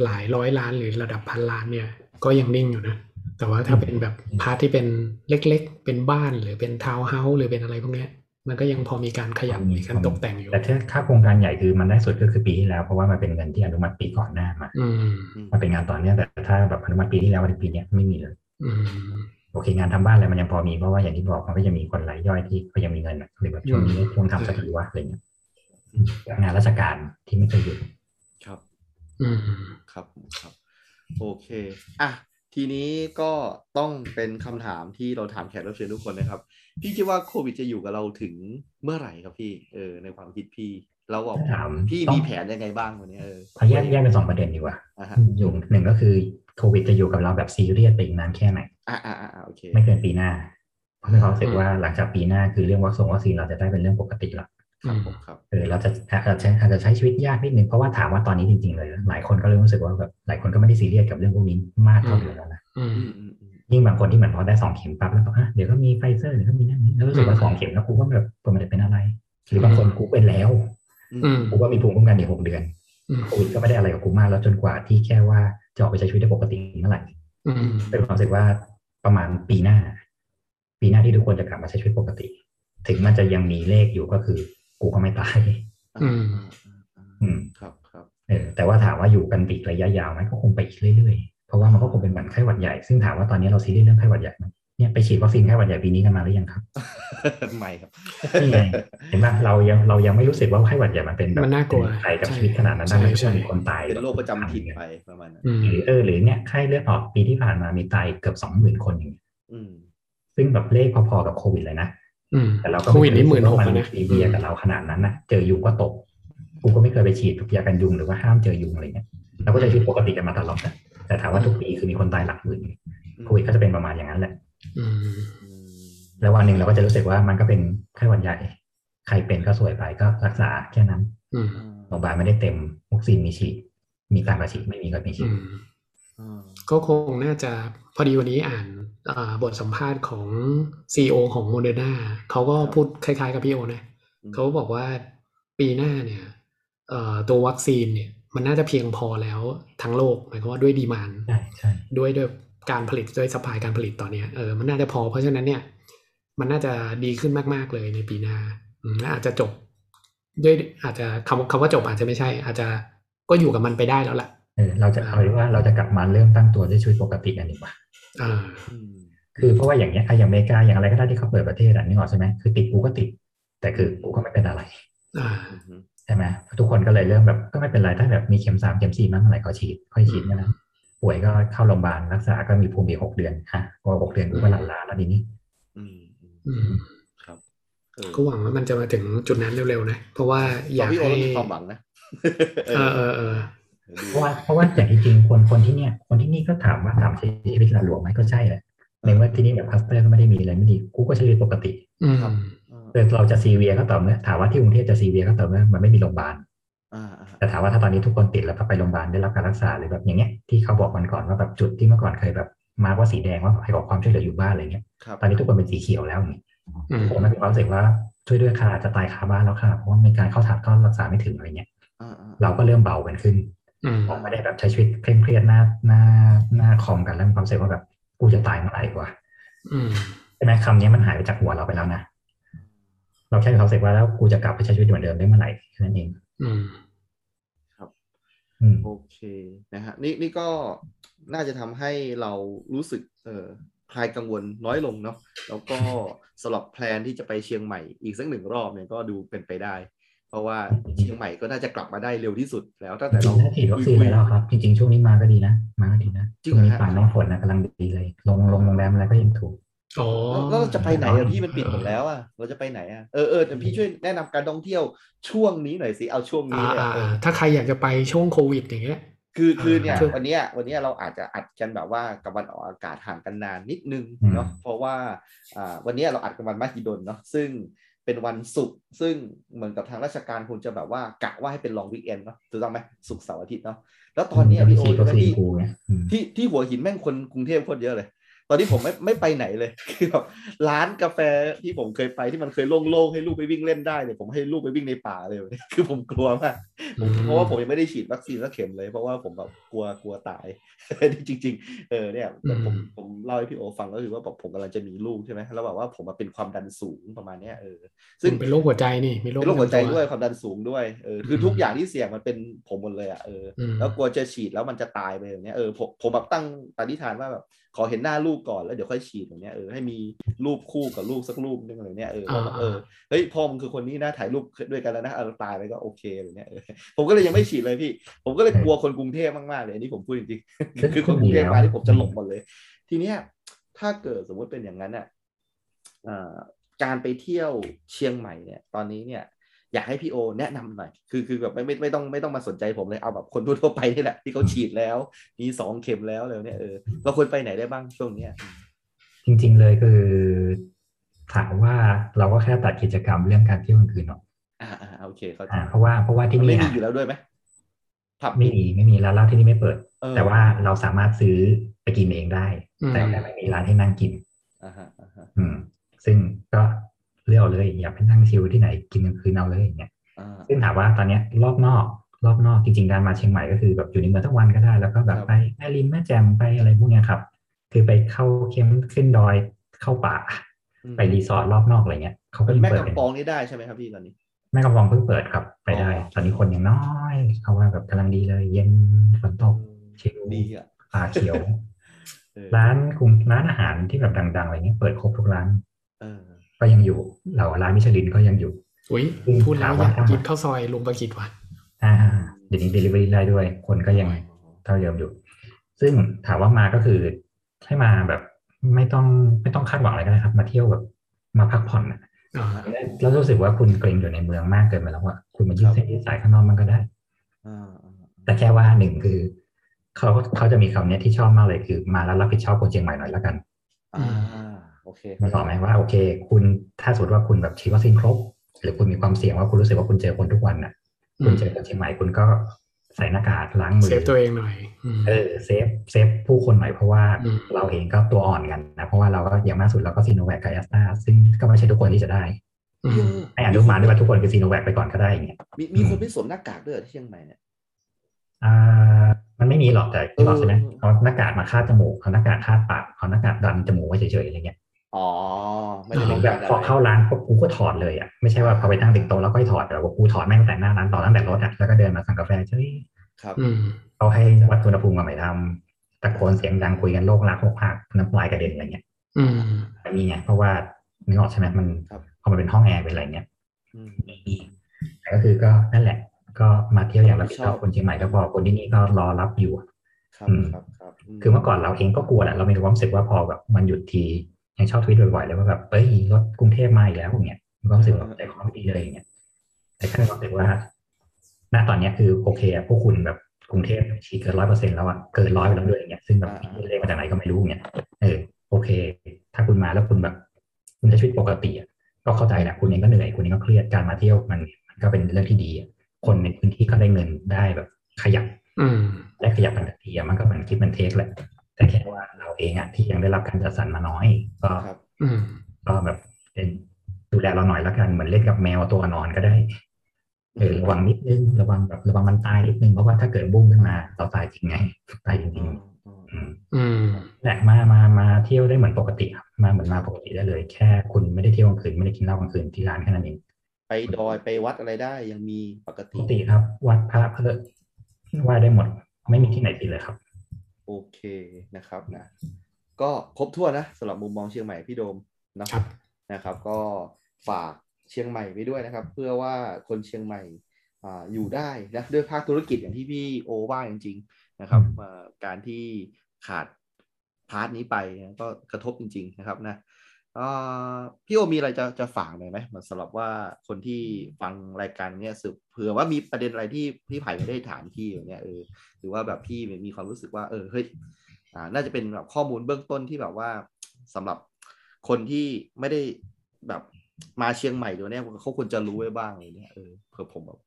หลายร้อยล้านหรือระดับพันล้านเนี่ย ก็ยังนิ่งอยู่นะ แต่ว่าถ้าเป็นแบบ part ที่เป็นเล็ก ๆ เป็นบ้านหรือเป็นทาวน์เฮาส์หรือเป็นอะไรพวกเนี้ยมันก็ยังพอมีการขยับมีการตกแต่งอยู่ แต่ถ้าค่าโครงการใหญ่คือมันได้สุดก็คือปีที่แล้ว เพราะว่ามันเป็นเงินที่อนุมัติปีก่อนหน้ามาอืมอืมมันเป็นงานต่อเนื่องแต่ถ้าแบบอนุมัติปีที่แล้วมาถึงปีเนี้ยไม่มีเลยอืมโอเคงานทำบ้านอะไรมันยังพอมีเพราะว่าอย่างที่บอกมันก็จะมีคนรายย่อยที่ก็ยังมีเงินอะหรือแบบช่วงนี้ช่วงทำสกีวะอะไรเงี้ยงานราชการที่ไม่เคยหยุดครับ อืมครับผมครับ โอเค อะ ทีนี้ก็ต้องเป็นคำถามที่เราถามแขกรับเชิญทุกคนนะครับ พี่คิดว่าโควิดจะอยู่กับเราถึงเมื่อไหร่ครับพี่ เออ ในความคิดพี่ เราบอกถามพี่ต้องมีแผนยังไงบ้างวันนี้เออเอาแยกแยกเป็นสองประเด็นดีกว่าอะฮะอยู่หนึ่งก็คือโควิดจะอยู่กับเราแบบซีเรียสไปอีกนานแค่ไหนอะอะอะอะโอเค ไม่เกินปีหน้า เพราะมีความรู้สึกว่าหลังจากปีหน้าคือเรื่องวัคซีนวัคซีนเราจะได้เป็นเรื่องปกติละ ครับผมครับเออเราจะอาจจะอาจจะใช้ชีวิตยากนิดนึงเพราะว่าถามว่าตอนนี้จริงๆเลยหลายคนก็เริ่มรู้สึกว่าแบบหลายคนก็ไม่ได้ซีเรียสกับเรื่องพวกนี้มากเท่าเดิมแล้วนะอืมอืมอืมอืมยิ่งบางคนที่เหมือนพอได้สองเข็มปั๊บแล้วบอกอะเดี๋ยวก็มีไฟเซอร์เดี๋ยวก็มีนั่นนี่แล้วรู้สึกว่าอืมสองเข็มแล้วกูก็แบบกูไม่ได้เป็นอะไร หรือบางคนกูเป็นแล้วอืมกูก็มีภูมิคุ้มกันอีกหกเดือนอืมโควิดก็ไม่ได้อะไรกับกูมากแล้วจนกว่าที่แค่ว่าจะออกไปใช้ชีวิตได้ปกติเมื่อไหร่อืมเป็นความรู้สึกว่าประมาณปีหน้า ปีหน้าที่ทุกคนจะกลับมาใช้ชีวิตปกติ ถึงมันจะยังมีเลขอยู่ก็คือ กูก็ไม่ตายอืมอืมครับครับเออแต่ว่าถามว่าอยู่กันปีกระยะยาวไหมก็คงไปอีกเรื่อยๆ เพราะว่ามันก็คงเป็นเหมือนไข้หวัดใหญ่ ซึ่งถามว่าตอนนี้เราซีเรียสเรื่องไข้หวัดใหญ่ไหมเนี่ยไปฉีดวัคซีนไข้หวัดใหญ่ปีนี้กันมาหรือยังครับไม่ครับนี่ไงเห็นป่ะเรายังเรายังไม่รู้สึกว่าไข้หวัดใหญ่มันเป็นแบบมันน่ากลัวเป็ภัยกับใช่ชีวิตขนาดนั้นใช่ได้ไหมใช่มีคนตายเป็นโรคประจำถิ่นไปประมาณนั้นอืมหรือเออหรือเนี่ยไข้เลือดออกปีที่ผ่านมามีตายเกือบสองหมื่นคนอย่างเงี้ยอืมซึ่งแบบเลขพอๆกับโควิดเลยนะอืม แต่เราก็โควิดนี่หมื่นหกมัแล้วนะซีเรียสกับเราขนาดนั้นนะเจอยุงก็ตกกูก็ไม่เคยไปฉีดยากันยุงหรือว่าห้ามเจอยุงอะไรเงี้ยเราก็ใช้ชีวิตปกติกันมาตลอดนะแต่ถามว่าทุกปีคือมีคนตายหลักหมื่นโควิดก็จะเป็นประมาณอย่างนั้นแหละอืมอืมแล้ววันหนึ่งเราก็จะรู้สึกว่ามันก็เป็นไข้หวัดใหญ่ ใครเป็นก็สวยไปก็รักษาแค่นั้นอืมโรงพยาบาลไม่ได้เต็มวัคซีนมีฉีด มีการมาฉีดไม่มีก็ไม่ฉีอืดมอืม ก็คงน่าจะพอดีวันนี้อ่านอ่าบทสัมภาษณ์ของ CEO ของโมเดอร์นาเขาก็พูดคล้ายๆกับพี่โอนะเขาบอกว่าปีหน้าเนี่ยเอ่อตัววัคซีนเนี่ยมันน่าจะเพียงพอแล้วทั้งโลกหมายความว่าด้วย demand ใช่ใช่ด้วยด้วยการผลิตด้วย supply การผลิตตอนเนี้ยเออมันน่าจะพอเพราะฉะนั้นเนี่ย มันน่าจะดีขึ้นมากๆเลยในปีหน้าอืมและอาจจะจบ ด้วยอาจจะคำคำว่าจบอาจจะไม่ใช่ อาจจะก็อยู่กับมันไปได้แล้วล่ะ เออเราจะเอาเรียกว่าเราจะกลับมาเริ่มตั้งตัวด้วยชีวิตปกติกันดีกว่าอ่าอืมคือเพราะว่าอย่างเงี้ยอะอย่างอเมริกาอย่างอะไรก็ได้ที่เขาเปิดประเทศอะนึกออกใช่ไหมคือติดกูก็ติด แต่คือกูก็ไม่เป็นอะไรอ่าอือฮึใช่ไหมทุกคนก็เลยเริ่มแบบก็ไม่เป็นไรถ้าแบบมีเข็มสามเข็มสี่มาเมื่อไหร่ก็ฉีดค่อยฉีดนะนะป่วยก็เข้าโรงพยาบาลรักษาก็มีภูมิอีกหกเดือนฮะพอหกเดือนกูก็หลันลาแล้วทีนี้อืมอืมอืมครับเออก็หวังว่ามันจะมาถึงจุดนั้นเร็วๆนะ เพราะว่าอยากพี่โอให้ต้องมีความหวังนะเออเออ เออเพราะว่าเพราะว่าอย่างจริงๆคนคนที่เนี่ย คนที่นี่ก็ถามว่าถามใช้ชีวิตหละหลวมไหมก็ใช่แหละในเมื่อที่นี่แบบ cluster ก็ไม่ได้มีอะไรไม่ดีกูก็ใช้ชีวิตปกติอืมแต่เราจะซีเวียก็ต่อเมื่อถามว่าที่กรุงเทพจะซีเวียก็ต่อเมื่อมันไม่มีโรงพยาบาลอ่าอ่าแต่ถามว่าถ้าตอนนี้ทุกคนติดแล้วไปโรงพยาบาลได้รับการรักษาหรือแบบอย่างเงี้ยที่เขาบอกมันก่อนว่าแบบจุดที่เมื่อก่อนเคยแบบมาว่าสีแดงว่าให้ขอความช่วยเหลืออยู่บ้านอะไรเงี้ยครับตอนนี้ทุกคนเป็นสีเขียวแล้วนี่อืมผมไม่มีความรู้สึกว่าช่วยด้วยค่ะจะตายคาบ้านแล้วค่ะเพราะว่ามีการเข้าถัดก็รักษาไม่ถึงอะไรเงี้ยอ่าอ่าเราก็เริ่มเบากันขึ้น อืมไม่ได้แบบใช้ชีวิตเคร่งเครียดหน้าหน้าหน้าคอมกันแล้วมีความรู้สึกว่าแบบกูจะตายเมื่อไหร่วะอืมใช่ไหมคำนี้มันหายไปจากหัวเราไปแล้วนะเราแค่มีความรู้สึกว่าแล้วกูจะกลับไปใช้ชีวิตเหมือนเดิมได้เมื่อไหร่แค่นั้นเองอืมอืมโอเคนะฮะนี่นี่ก็น่าจะทำให้เรารู้สึก เออคลายกังวลน้อยลงเนาะแล้วก็สำหรับแพลนที่จะไปเชียงใหม่อีกสักหนึ่งรอบเนี่ยก็ดูเป็นไปได้เพ ราะว่าเชียงใหม่ก็น่าจะกลับมาได้เร็วที่สุดแล้วตั้งแต่จริเรางๆถ้าฉีดวัคซีนไปแล้วครับ จริงๆ ช่วงนี้มาก็ดีนะ มาก็ดีนะจริงช่วงนี้เหรอฮะป่าน้องฝนนะกำลังดีเลย ลงลงโรงแรมอะไรก็ยังถูกอ๋อแล้วแล้วเราจะไปไหนอะพี่มันปิดหมดแล้วอะเราจะไปไหนอะเออเออแต่พี่ช่วยแนะนำการท่องเที่ยวช่วงนี้หน่อยสิเอาช่วงนี้อ่าเนี่ยอ่าเออ่าอถ้าใครอยากจะไปช่วงโควิดอย่างเงี้ยคือคือเนี่ยคือวันเนี้ยวันเนี้ยเราอาจจะอัดกันแบบว่ากับวันออกอากาศห่างกันนานนิดนึงอืมเนาะเพราะว่าอ่าวันเนี้ยเราอัดกันวันมหิดลเนาะซึ่ง เป็นวันศุกร์ซึ่งเหมือนกับทางราชการคงจะแบบว่ากะว่าให้เป็นลองวีคเอนเนาะถูกต้องไหมศุกร์เสาร์อาทิตย์เนาะแล้วตอนเนี้ยพี่โอฉีดวัคซีนที่กูเนี่ยอืมที่ที่หัวหินแม่งคนกรุงเทพโคตรเยอะเลย ตอนนี้ผมไม่ไม่ไปไหนเลยคือแบบร้านกาแฟที่ผมเคยไปที่มันเคยโล่งๆให้ลูกไปวิ่งเล่นได้เนี่ยผมให้ลูกไปวิ่งในป่าเลย คือผมกลัวมากผมอืมเพราะว่าผมยังไม่ได้ฉีดวัคซีนสักเข็มเลย เพราะว่าผมแบบกลัวกลัวตายนี่จริง ๆ เออเนี่ยแต่ผมผมเล่าให้พี่โอฟังก็คือว่าแบบผมกำลังจะมีลูกใช่ไหมแล้วแบบว่าผมมาเป็นความดันสูงประมาณเนี้ยเออซึ่งคุณเป็นโรคหัวใจนี่มีโรคเป็นโรคหัวใจประจำตัด้วยความดันสูงด้วยเออคือทุกอย่างที่เสี่ยงมันเป็นผมหมดเลยอะเอออมแล้วกลัวจะฉีดแล้วมันจะตายไปอย่างเนี้ยเออผมผมแบบตั้งปณิธานว่าแบบ ขอเห็นหน้าลูกก่อนแล้วเดี๋ยวค่อยฉีดอย่างเนี้ยเออให้มีรูปคู่กับลูกสักรูปนึงอะไรเนี้ยเออว่าแบบเออเฮ้ยพ่อมึงคือคนนี้นะถ่ายรูปด้วยกันแล้วนะเออตายไปก็โอเคอะไรเนี้ยเออผมก็เลยยังไม่ฉีดเลยพี่ ผมก็เลยกลัวคนกรุงเทพมากๆเลยอันนี้ผมพูดจริงๆคือคนกรุงเทพมาที่ผมจะหลบหมดเลย ทีเนี้ยถ้าเกิดสมมติเป็นอย่างนั้นอะอ่าการไปเที่ยวเชียงใหม่เนี่ย ตอนนี้เนี่ย อยากให้พี่โอ แนะนำหน่อย คือคือแบบไม่ไม่ไม่ต้องไม่ต้องมาสนใจผมเลย เอาแบบคนทั่วๆไปนี่แหละ ที่เขาฉีดแล้ว มีสองเข็มแล้วเลยเนี่ยเออเราควรไปไหนได้บ้างช่วงเนี้ย จริง ๆเลยคือถามว่าเราก็แค่ตัดกิจกรรมเรื่องการเที่ยวกลางคืนออกอ่าอ่าโอเคเข้าใจอ่าเพราะว่าเพราะว่าที่มันนี่ไม่มีอะอยู่แล้วด้วยไหมผับไม่มีไม่มีร้านเหล้าที่นี่ไม่เปิดเออแต่ว่าเราสามารถซื้อไปกินเองได้อืมแต่แต่ไม่มีร้านให้นั่งกินอ่าฮะอ่าฮะอืม ซึ่งก็ เลือกเอาเลยอยากไปนั่งชิลที่ไหนกินกลางคืนเอาเลยอย่างเงี้ยอ่าซึ่งถามว่าตอนเนี้ยรอบนอกรอบนอกจริงๆการมาเชียงใหม่ก็คือแบบอยู่ในเมืองทั้งวันก็ได้ แล้วก็แบบไปแม่ริมแม่แจ่มไปอะไรพวกเนี้ยครับ คือไปเข้าเข้มขึ้นดอยเข้าป่าอืมไปรีสอร์ทรอบนอกอะไรเงี้ยเขาก็เป็นยังแม่เปิดเป็นกำปองนี่ได้ใช่ไหมครับพี่ตอนนี้แม่กำปองเพิ่งเปิดครับไปได้อ๋อตอนนี้คนยังน้อยเขาว่าแบบกำลังดีเลย เย็นฝนตกชิลดีอะป่าเขียวเออร้านกรุงร้านอาหารที่แบบดังๆอะไรเงี้ยเปิดครบทุกร้าน เออ ก็ยังอยู่เหล่าร้านมิชลินก็ยังอยู่อุ้ยอืมพูดแล้วถามอว่ายากกินข้าวซอยลุงประกิตว่ะอ่าเดี๋ยวนี้ delivery ได้ด้วย คนก็ยังเท่าเดิมอยู่ ซึ่งถามว่ามาก็คือให้มาแบบไม่ต้องไม่ต้องคาดหวังอะไรก็ได้ครับ มาเที่ยวแบบมาพักผ่อนน่ะอ่าแล้วรู้สึกว่าคุณเกรงอยู่ในเมืองมากเกินไปแล้วว่าคุณมายืดเส้นยืดสายข้างนอกมันก็ได้อ่าอ่าแต่แค่ว่าหนึ่งคือเขาเขาจะมีคำเนี้ยที่ชอบมากเลยคือ มาแล้วรับผิดชอบคนเชียงใหม่หน่อยแล้วกันอ่า โอเคมันบอกไหมว่าโอเค คุณถ้าสมมติว่าคุณแบบฉีดวัคซีนครบ หรือคุณมีความเสี่ยงว่าคุณรู้สึกว่าคุณเจอคนทุกวันน่ะ คุณเจอคนเชียงใหม่คุณก็ใส่หน้ากากล้างมือ save ตัวเองหน่อยอืมเออ save save ผู้คนหน่อยเพราะว่าอืมเราเองก็ตัวอ่อนกันนะเพราะว่าเราก็อย่างมากสุดเราก็ซิโนแวคกับแอสตราซึ่งก็ไม่ใช่ทุกคนที่จะได้อืมให้อนุมานด้วยว่าทุกคนคือซิโนแวคไปก่อนก็ได้อย่างเงี้ยมีมีคนไม่สวมหน้ากากด้วยเหรอที่เชียงใหม่เนี่ยอ่ามันไม่มีหรอกแต่ที่บอกใช่ไหมเออเอาหน้ากากมาคาดจมูกเอาหน้ากากคาดปากเอาหน้ากากดันจมูกไว้เฉยๆอะไรเงี้ย อ๋อไม่ได้เป็นแบกาบรพอเข้าร้านปุ๊บกูก็ถอดเลยอะไม่ใช่ว่าพอไปนั่งติดโต๊ะแล้วก็ให้ถอดแต่ว่ากูถอดแม่งแต่หน้าร้านต่อตั้งแต่รถอะแล้วก็เดินมาสั่งกาแฟเฉยครับอืมเขาให้วัดอุณหภูมิมาใหม่ทำตะโกนเสียงดังคุยกันโลกรักโลกหักน้ำลายกระเด็นอะไรเงี้ย อืมมันมีไงเพราะว่านึกออกใช่ไหมมันครับพอมันเป็นห้องแอร์เป็นอะไรเงี้ยอืมมีแต่ก็คือก็นั่นแหละ ก็มาเที่ยวอย่างรับผิดชอบชอบคนเชียงใหม่ก็พอคนที่นี่ก็รอรับอยู่ครับอืมครับครับคือเมื่อก่อนเราเองก็กลัวแหละเรามีความรู้สึกว่าพอแบบมันหยุดที ยังชอบทวิตบ่อยๆเลยว่าแบบเอ้ยรถกรุงเทพมาอีกแล้วอย่างเงี้ยมีความรู้สึกว่าใจคอไม่ดีเลยอย่างเงี้ยแต่แค่มีความรู้สึกว่าณตอนเนี้ยคือโอเคอะพวกคุณแบบกรุงเทพฉีดเกินร้อยเปอร์เซ็นต์แล้วอะเกินร้อยไปแล้วด้วยอย่างเงี้ยซึ่งแบบพี่เลขมาจากไหนก็ไม่รู้อย่างเงี้ยเออโอเค ถ้าคุณมาแล้วคุณแบบ คุณใช้ชีวิตปกติอะก็เข้าใจแหละคุณเองก็เหนื่อยคุณเองก็เครียดการมาเที่ยวมัน มันก็เป็นเรื่องที่ดีอะคนในพื้นที่ก็ได้เงินได้แบบขยับอืมได้ขยับกันทันทีอะมันก็เหมือนคิดมันเทคแหละแต่แค่ว่า เราเองอะที่ยังได้รับการจัดสรรมาน้อย ก็ครับอืมก็แบบเป็นดูแลเราหน่อยแล้วกันเหมือนเล่นกับแมวตัวนอนก็ได้เออระวังนิดนึงระวังแบบระวังมันตายนิดนึงเพราะว่าถ้าเกิดบุ้งขึ้นมาเราตายจริงไงตายจริอืงมอืมๆอืมอืมแหละมามามาเที่ยวได้เหมือนปกติครับมาเหมือนมาปกติได้เลย แค่คุณไม่ได้เที่ยวกลางคืนไม่ได้กินเหล้ากลางคืนที่ร้านแค่นั้นเองไปดอยไปวัดอะไรได้ยังมีปกปติกติครับ วัดพระเพื่อไหว้ได้หมด ไม่มีที่ไหนผิดเลยครับ โอเคนะครับนะก็ครบถ้วนนะสำหรับมุมมองเชียงใหม่พี่โดมนะครับนะครับ ก็ฝากเชียงใหม่ไปด้วยนะครับ เพื่อว่าคนเชียงใหม่อ่าอยู่ได้นะด้วยภาคธุรกิจอย่างที่พี่โอว่าจริง ๆนะครับอืมอ่าการที่ขาดพาร์ทนี้ไปนะก็กระทบจริง ๆ นะครับนะอ่า พี่โอมีอะไรจะจะฝากหน่อยไหมเหมือนสำหรับว่าคนที่ฟังรายการเนี้ยสืบเผื่อว่ามีประเด็นอะไรที่พี่ไผ่ไม่ได้ถามพี่อย่างเนี้ยเออหรือว่าแบบพี่มีความรู้สึกว่า เออเฮ้ยอ่าน่าจะเป็นแบบข้อมูลเบื้องต้นที่แบบว่าสำหรับคนที่ไม่ได้แบบมาเชียงใหม่ตัวเนี้ยเขาควรจะรู้ไว้บ้างอะไรเลยเนี่ยเออเผื่อผมแบบ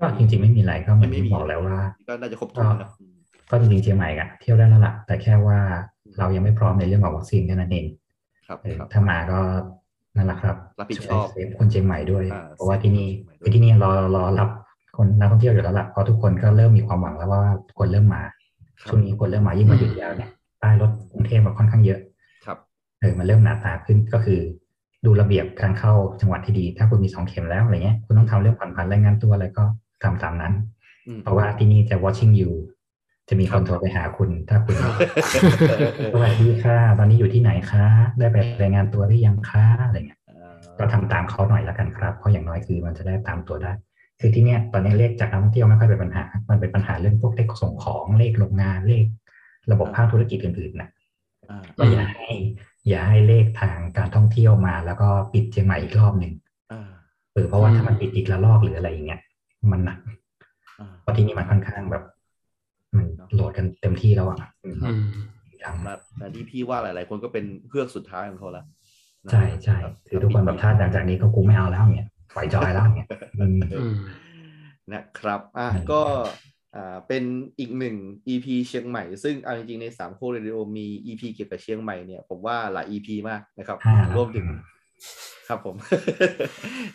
ก็จริง ๆ ไม่มีอะไรก็เหมือนไม่มีที่บอกแล้วว่า ก็น่าจะครบถ้วนนะอืมก็จริงๆเชียงใหม่อะเที่ยวได้แล้วล่ะแต่แค่ว่าเรายังไม่พร้อมในเรื่องของวัคซีนแค่นั้นเอง ครับเออครับถ้ามาก็นั่นแหละครับรับผิดชอบช่วยเซฟคนเชียงใหม่ด้วยอ่าเพราะว่าที่นี่เซฟคนเชียงใหม่ด้วยคือที่นี่รอรอรับคนนักท่องเที่ยวอยู่แล้วล่ะเพราะทุกคนก็เริ่มมีความหวังแล้วว่าคนเริ่มมาครับช่วงนี้คนเริ่มมายิ่งมาหยุดยาวเนี่ยป้ายรถกรุงเทพมันค่อนข้างเยอะ ครับเออมันเริ่มหนาตาขึ้นก็คือ ดูระเบียบการเข้าจังหวัดที่ดี ถ้าคุณมีสองเข็มแล้วอะไรเงี้ยคุณต้องทำเรื่องผ่อนผันรายงานตัวอะไรก็ทำตามนั้นอืมเพราะว่าที่นี่จะ watching you จะมีคนโทรไปหาคุณถ้าคุณสวัสดีค่ะ ตอนนี้อยู่ที่ไหนคะ ได้ไปรายงานตัวหรือยังคะอะไรเงี้ยก็ทำตามเขาหน่อยแล้วกันครับ เพราะอย่างน้อยคือมันจะได้ตามตัวได้ คือที่เนี้ยตอนนี้เลขจากนักท่องเที่ยวไม่ค่อยเป็นปัญหา มันเป็นปัญหาเรื่องพวกเลขส่งของเลขโรงงานเลข ระบบภาคธุรกิจอื่นๆนะอ่าก็อย่าให้ อย่าให้เลขทางการท่องเที่ยวมา แล้วก็ปิดเชียงใหม่อีกรอบหนึ่งอ่าเออเพราะว่าอืมถ้ามันปิดอีกละลอกหรืออะไรอย่างเงี้ยมันหนักอ่าเพราะที่นี่มันค่อนข้างแบบ มันโหลดกันเต็มที่แล้วอะอืมอืมยังและและที่พี่ว่าหลาย ๆ คนก็เป็นเพื่อกสุดท้ายของเขาแล้วใช่ใช่รับคือทุกคนแบบถ้าหลังจากนี้ก็กูไม่เอาแล้วเนี่ยปล่อยจอยแล้วเนี่ยอืมอืมนะครับ อะอืมก็อ่าเป็นอีกหนึ่ง EP เชียงใหม่ ซึ่งเอาจริง ๆ ในสามโคกเรดิโอมี EP เกี่ยวกับเชียงใหม่เนี่ย ผมว่าหลาย EP มากนะครับห้าแล้วรวมถึงครับผม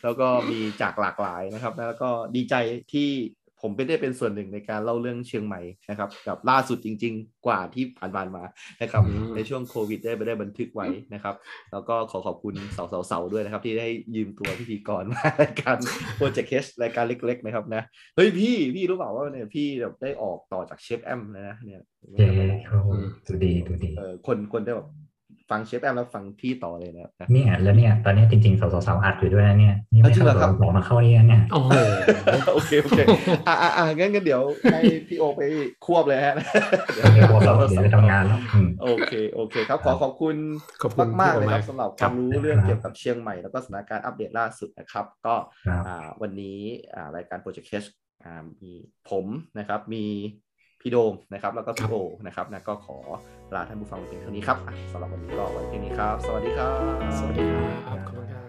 แล้วก็มีจากหลากหลายนะครับ แล้วก็ดีใจที่ ผมเป็นได้เป็นส่วนหนึ่งในการเล่าเรื่องเชียงใหม่นะครับกับล่าสุดจริง ๆ กว่าที่ผ่านๆมานะครับอืมในช่วงโควิดได้ไปได้บันทึกไว้นะครับ แล้วก็ขอขอบคุณเสาๆๆด้วยนะครับ ที่ได้ยืมตัวพิธีกรมารายการโปรเจกต์เคสรายการเล็ก ๆ นะครับนะเฮ้ยพี่พี่รู้เปล่าว่าเนี่ยพี่แบบได้ออกต่อจากเชฟแอมเลยนะเนี่ยเย้เขาดูดีดูดีเออคนคนได้แบบ ฟังเชฟแอมแล้วฟังพี่ต่อเลยนะนะเนี่ยแล้วเนี่ยตอนเนี้ยจริงๆ สาวๆอัดอยู่ด้วยนะเนี่ยนี่ไม่จริงเหรอครับเข้าบอกมาเข้าเนี่ยเนี่ยโอ้โหโอเคโอเคอะอะอะงั้นงั้นเดี๋ยวให้พี่โอไปควบเลยฮะเดี๋ยวพวกเราเดี๋ยวไปทำงานแล้วอืมโอเคโอเคครับขอขอบคุณขอบคุณมากๆเลยพี่โอครัมากบสำหรับคครัวาบมรู้เรื่องเกี่ยวกับเชียงใหม่แล้วก็สถานการณ์อัปเดตล่าสุดนะครับ ก็ครับอ่าวันนี้อ่ารายการโปรเจกต์เคสอ่ามีผมนะครับมี พี่โดมนะครับ แล้วก็พี่โอนะครับนะก็ขอลาท่านผู้ฟังไปเพียงเท่านี้ครับอะสำหรับวันนี้ก็ไว้เพียงนี้ครับ สวัสดีครับ สวัสดีครับขอบคุณครับ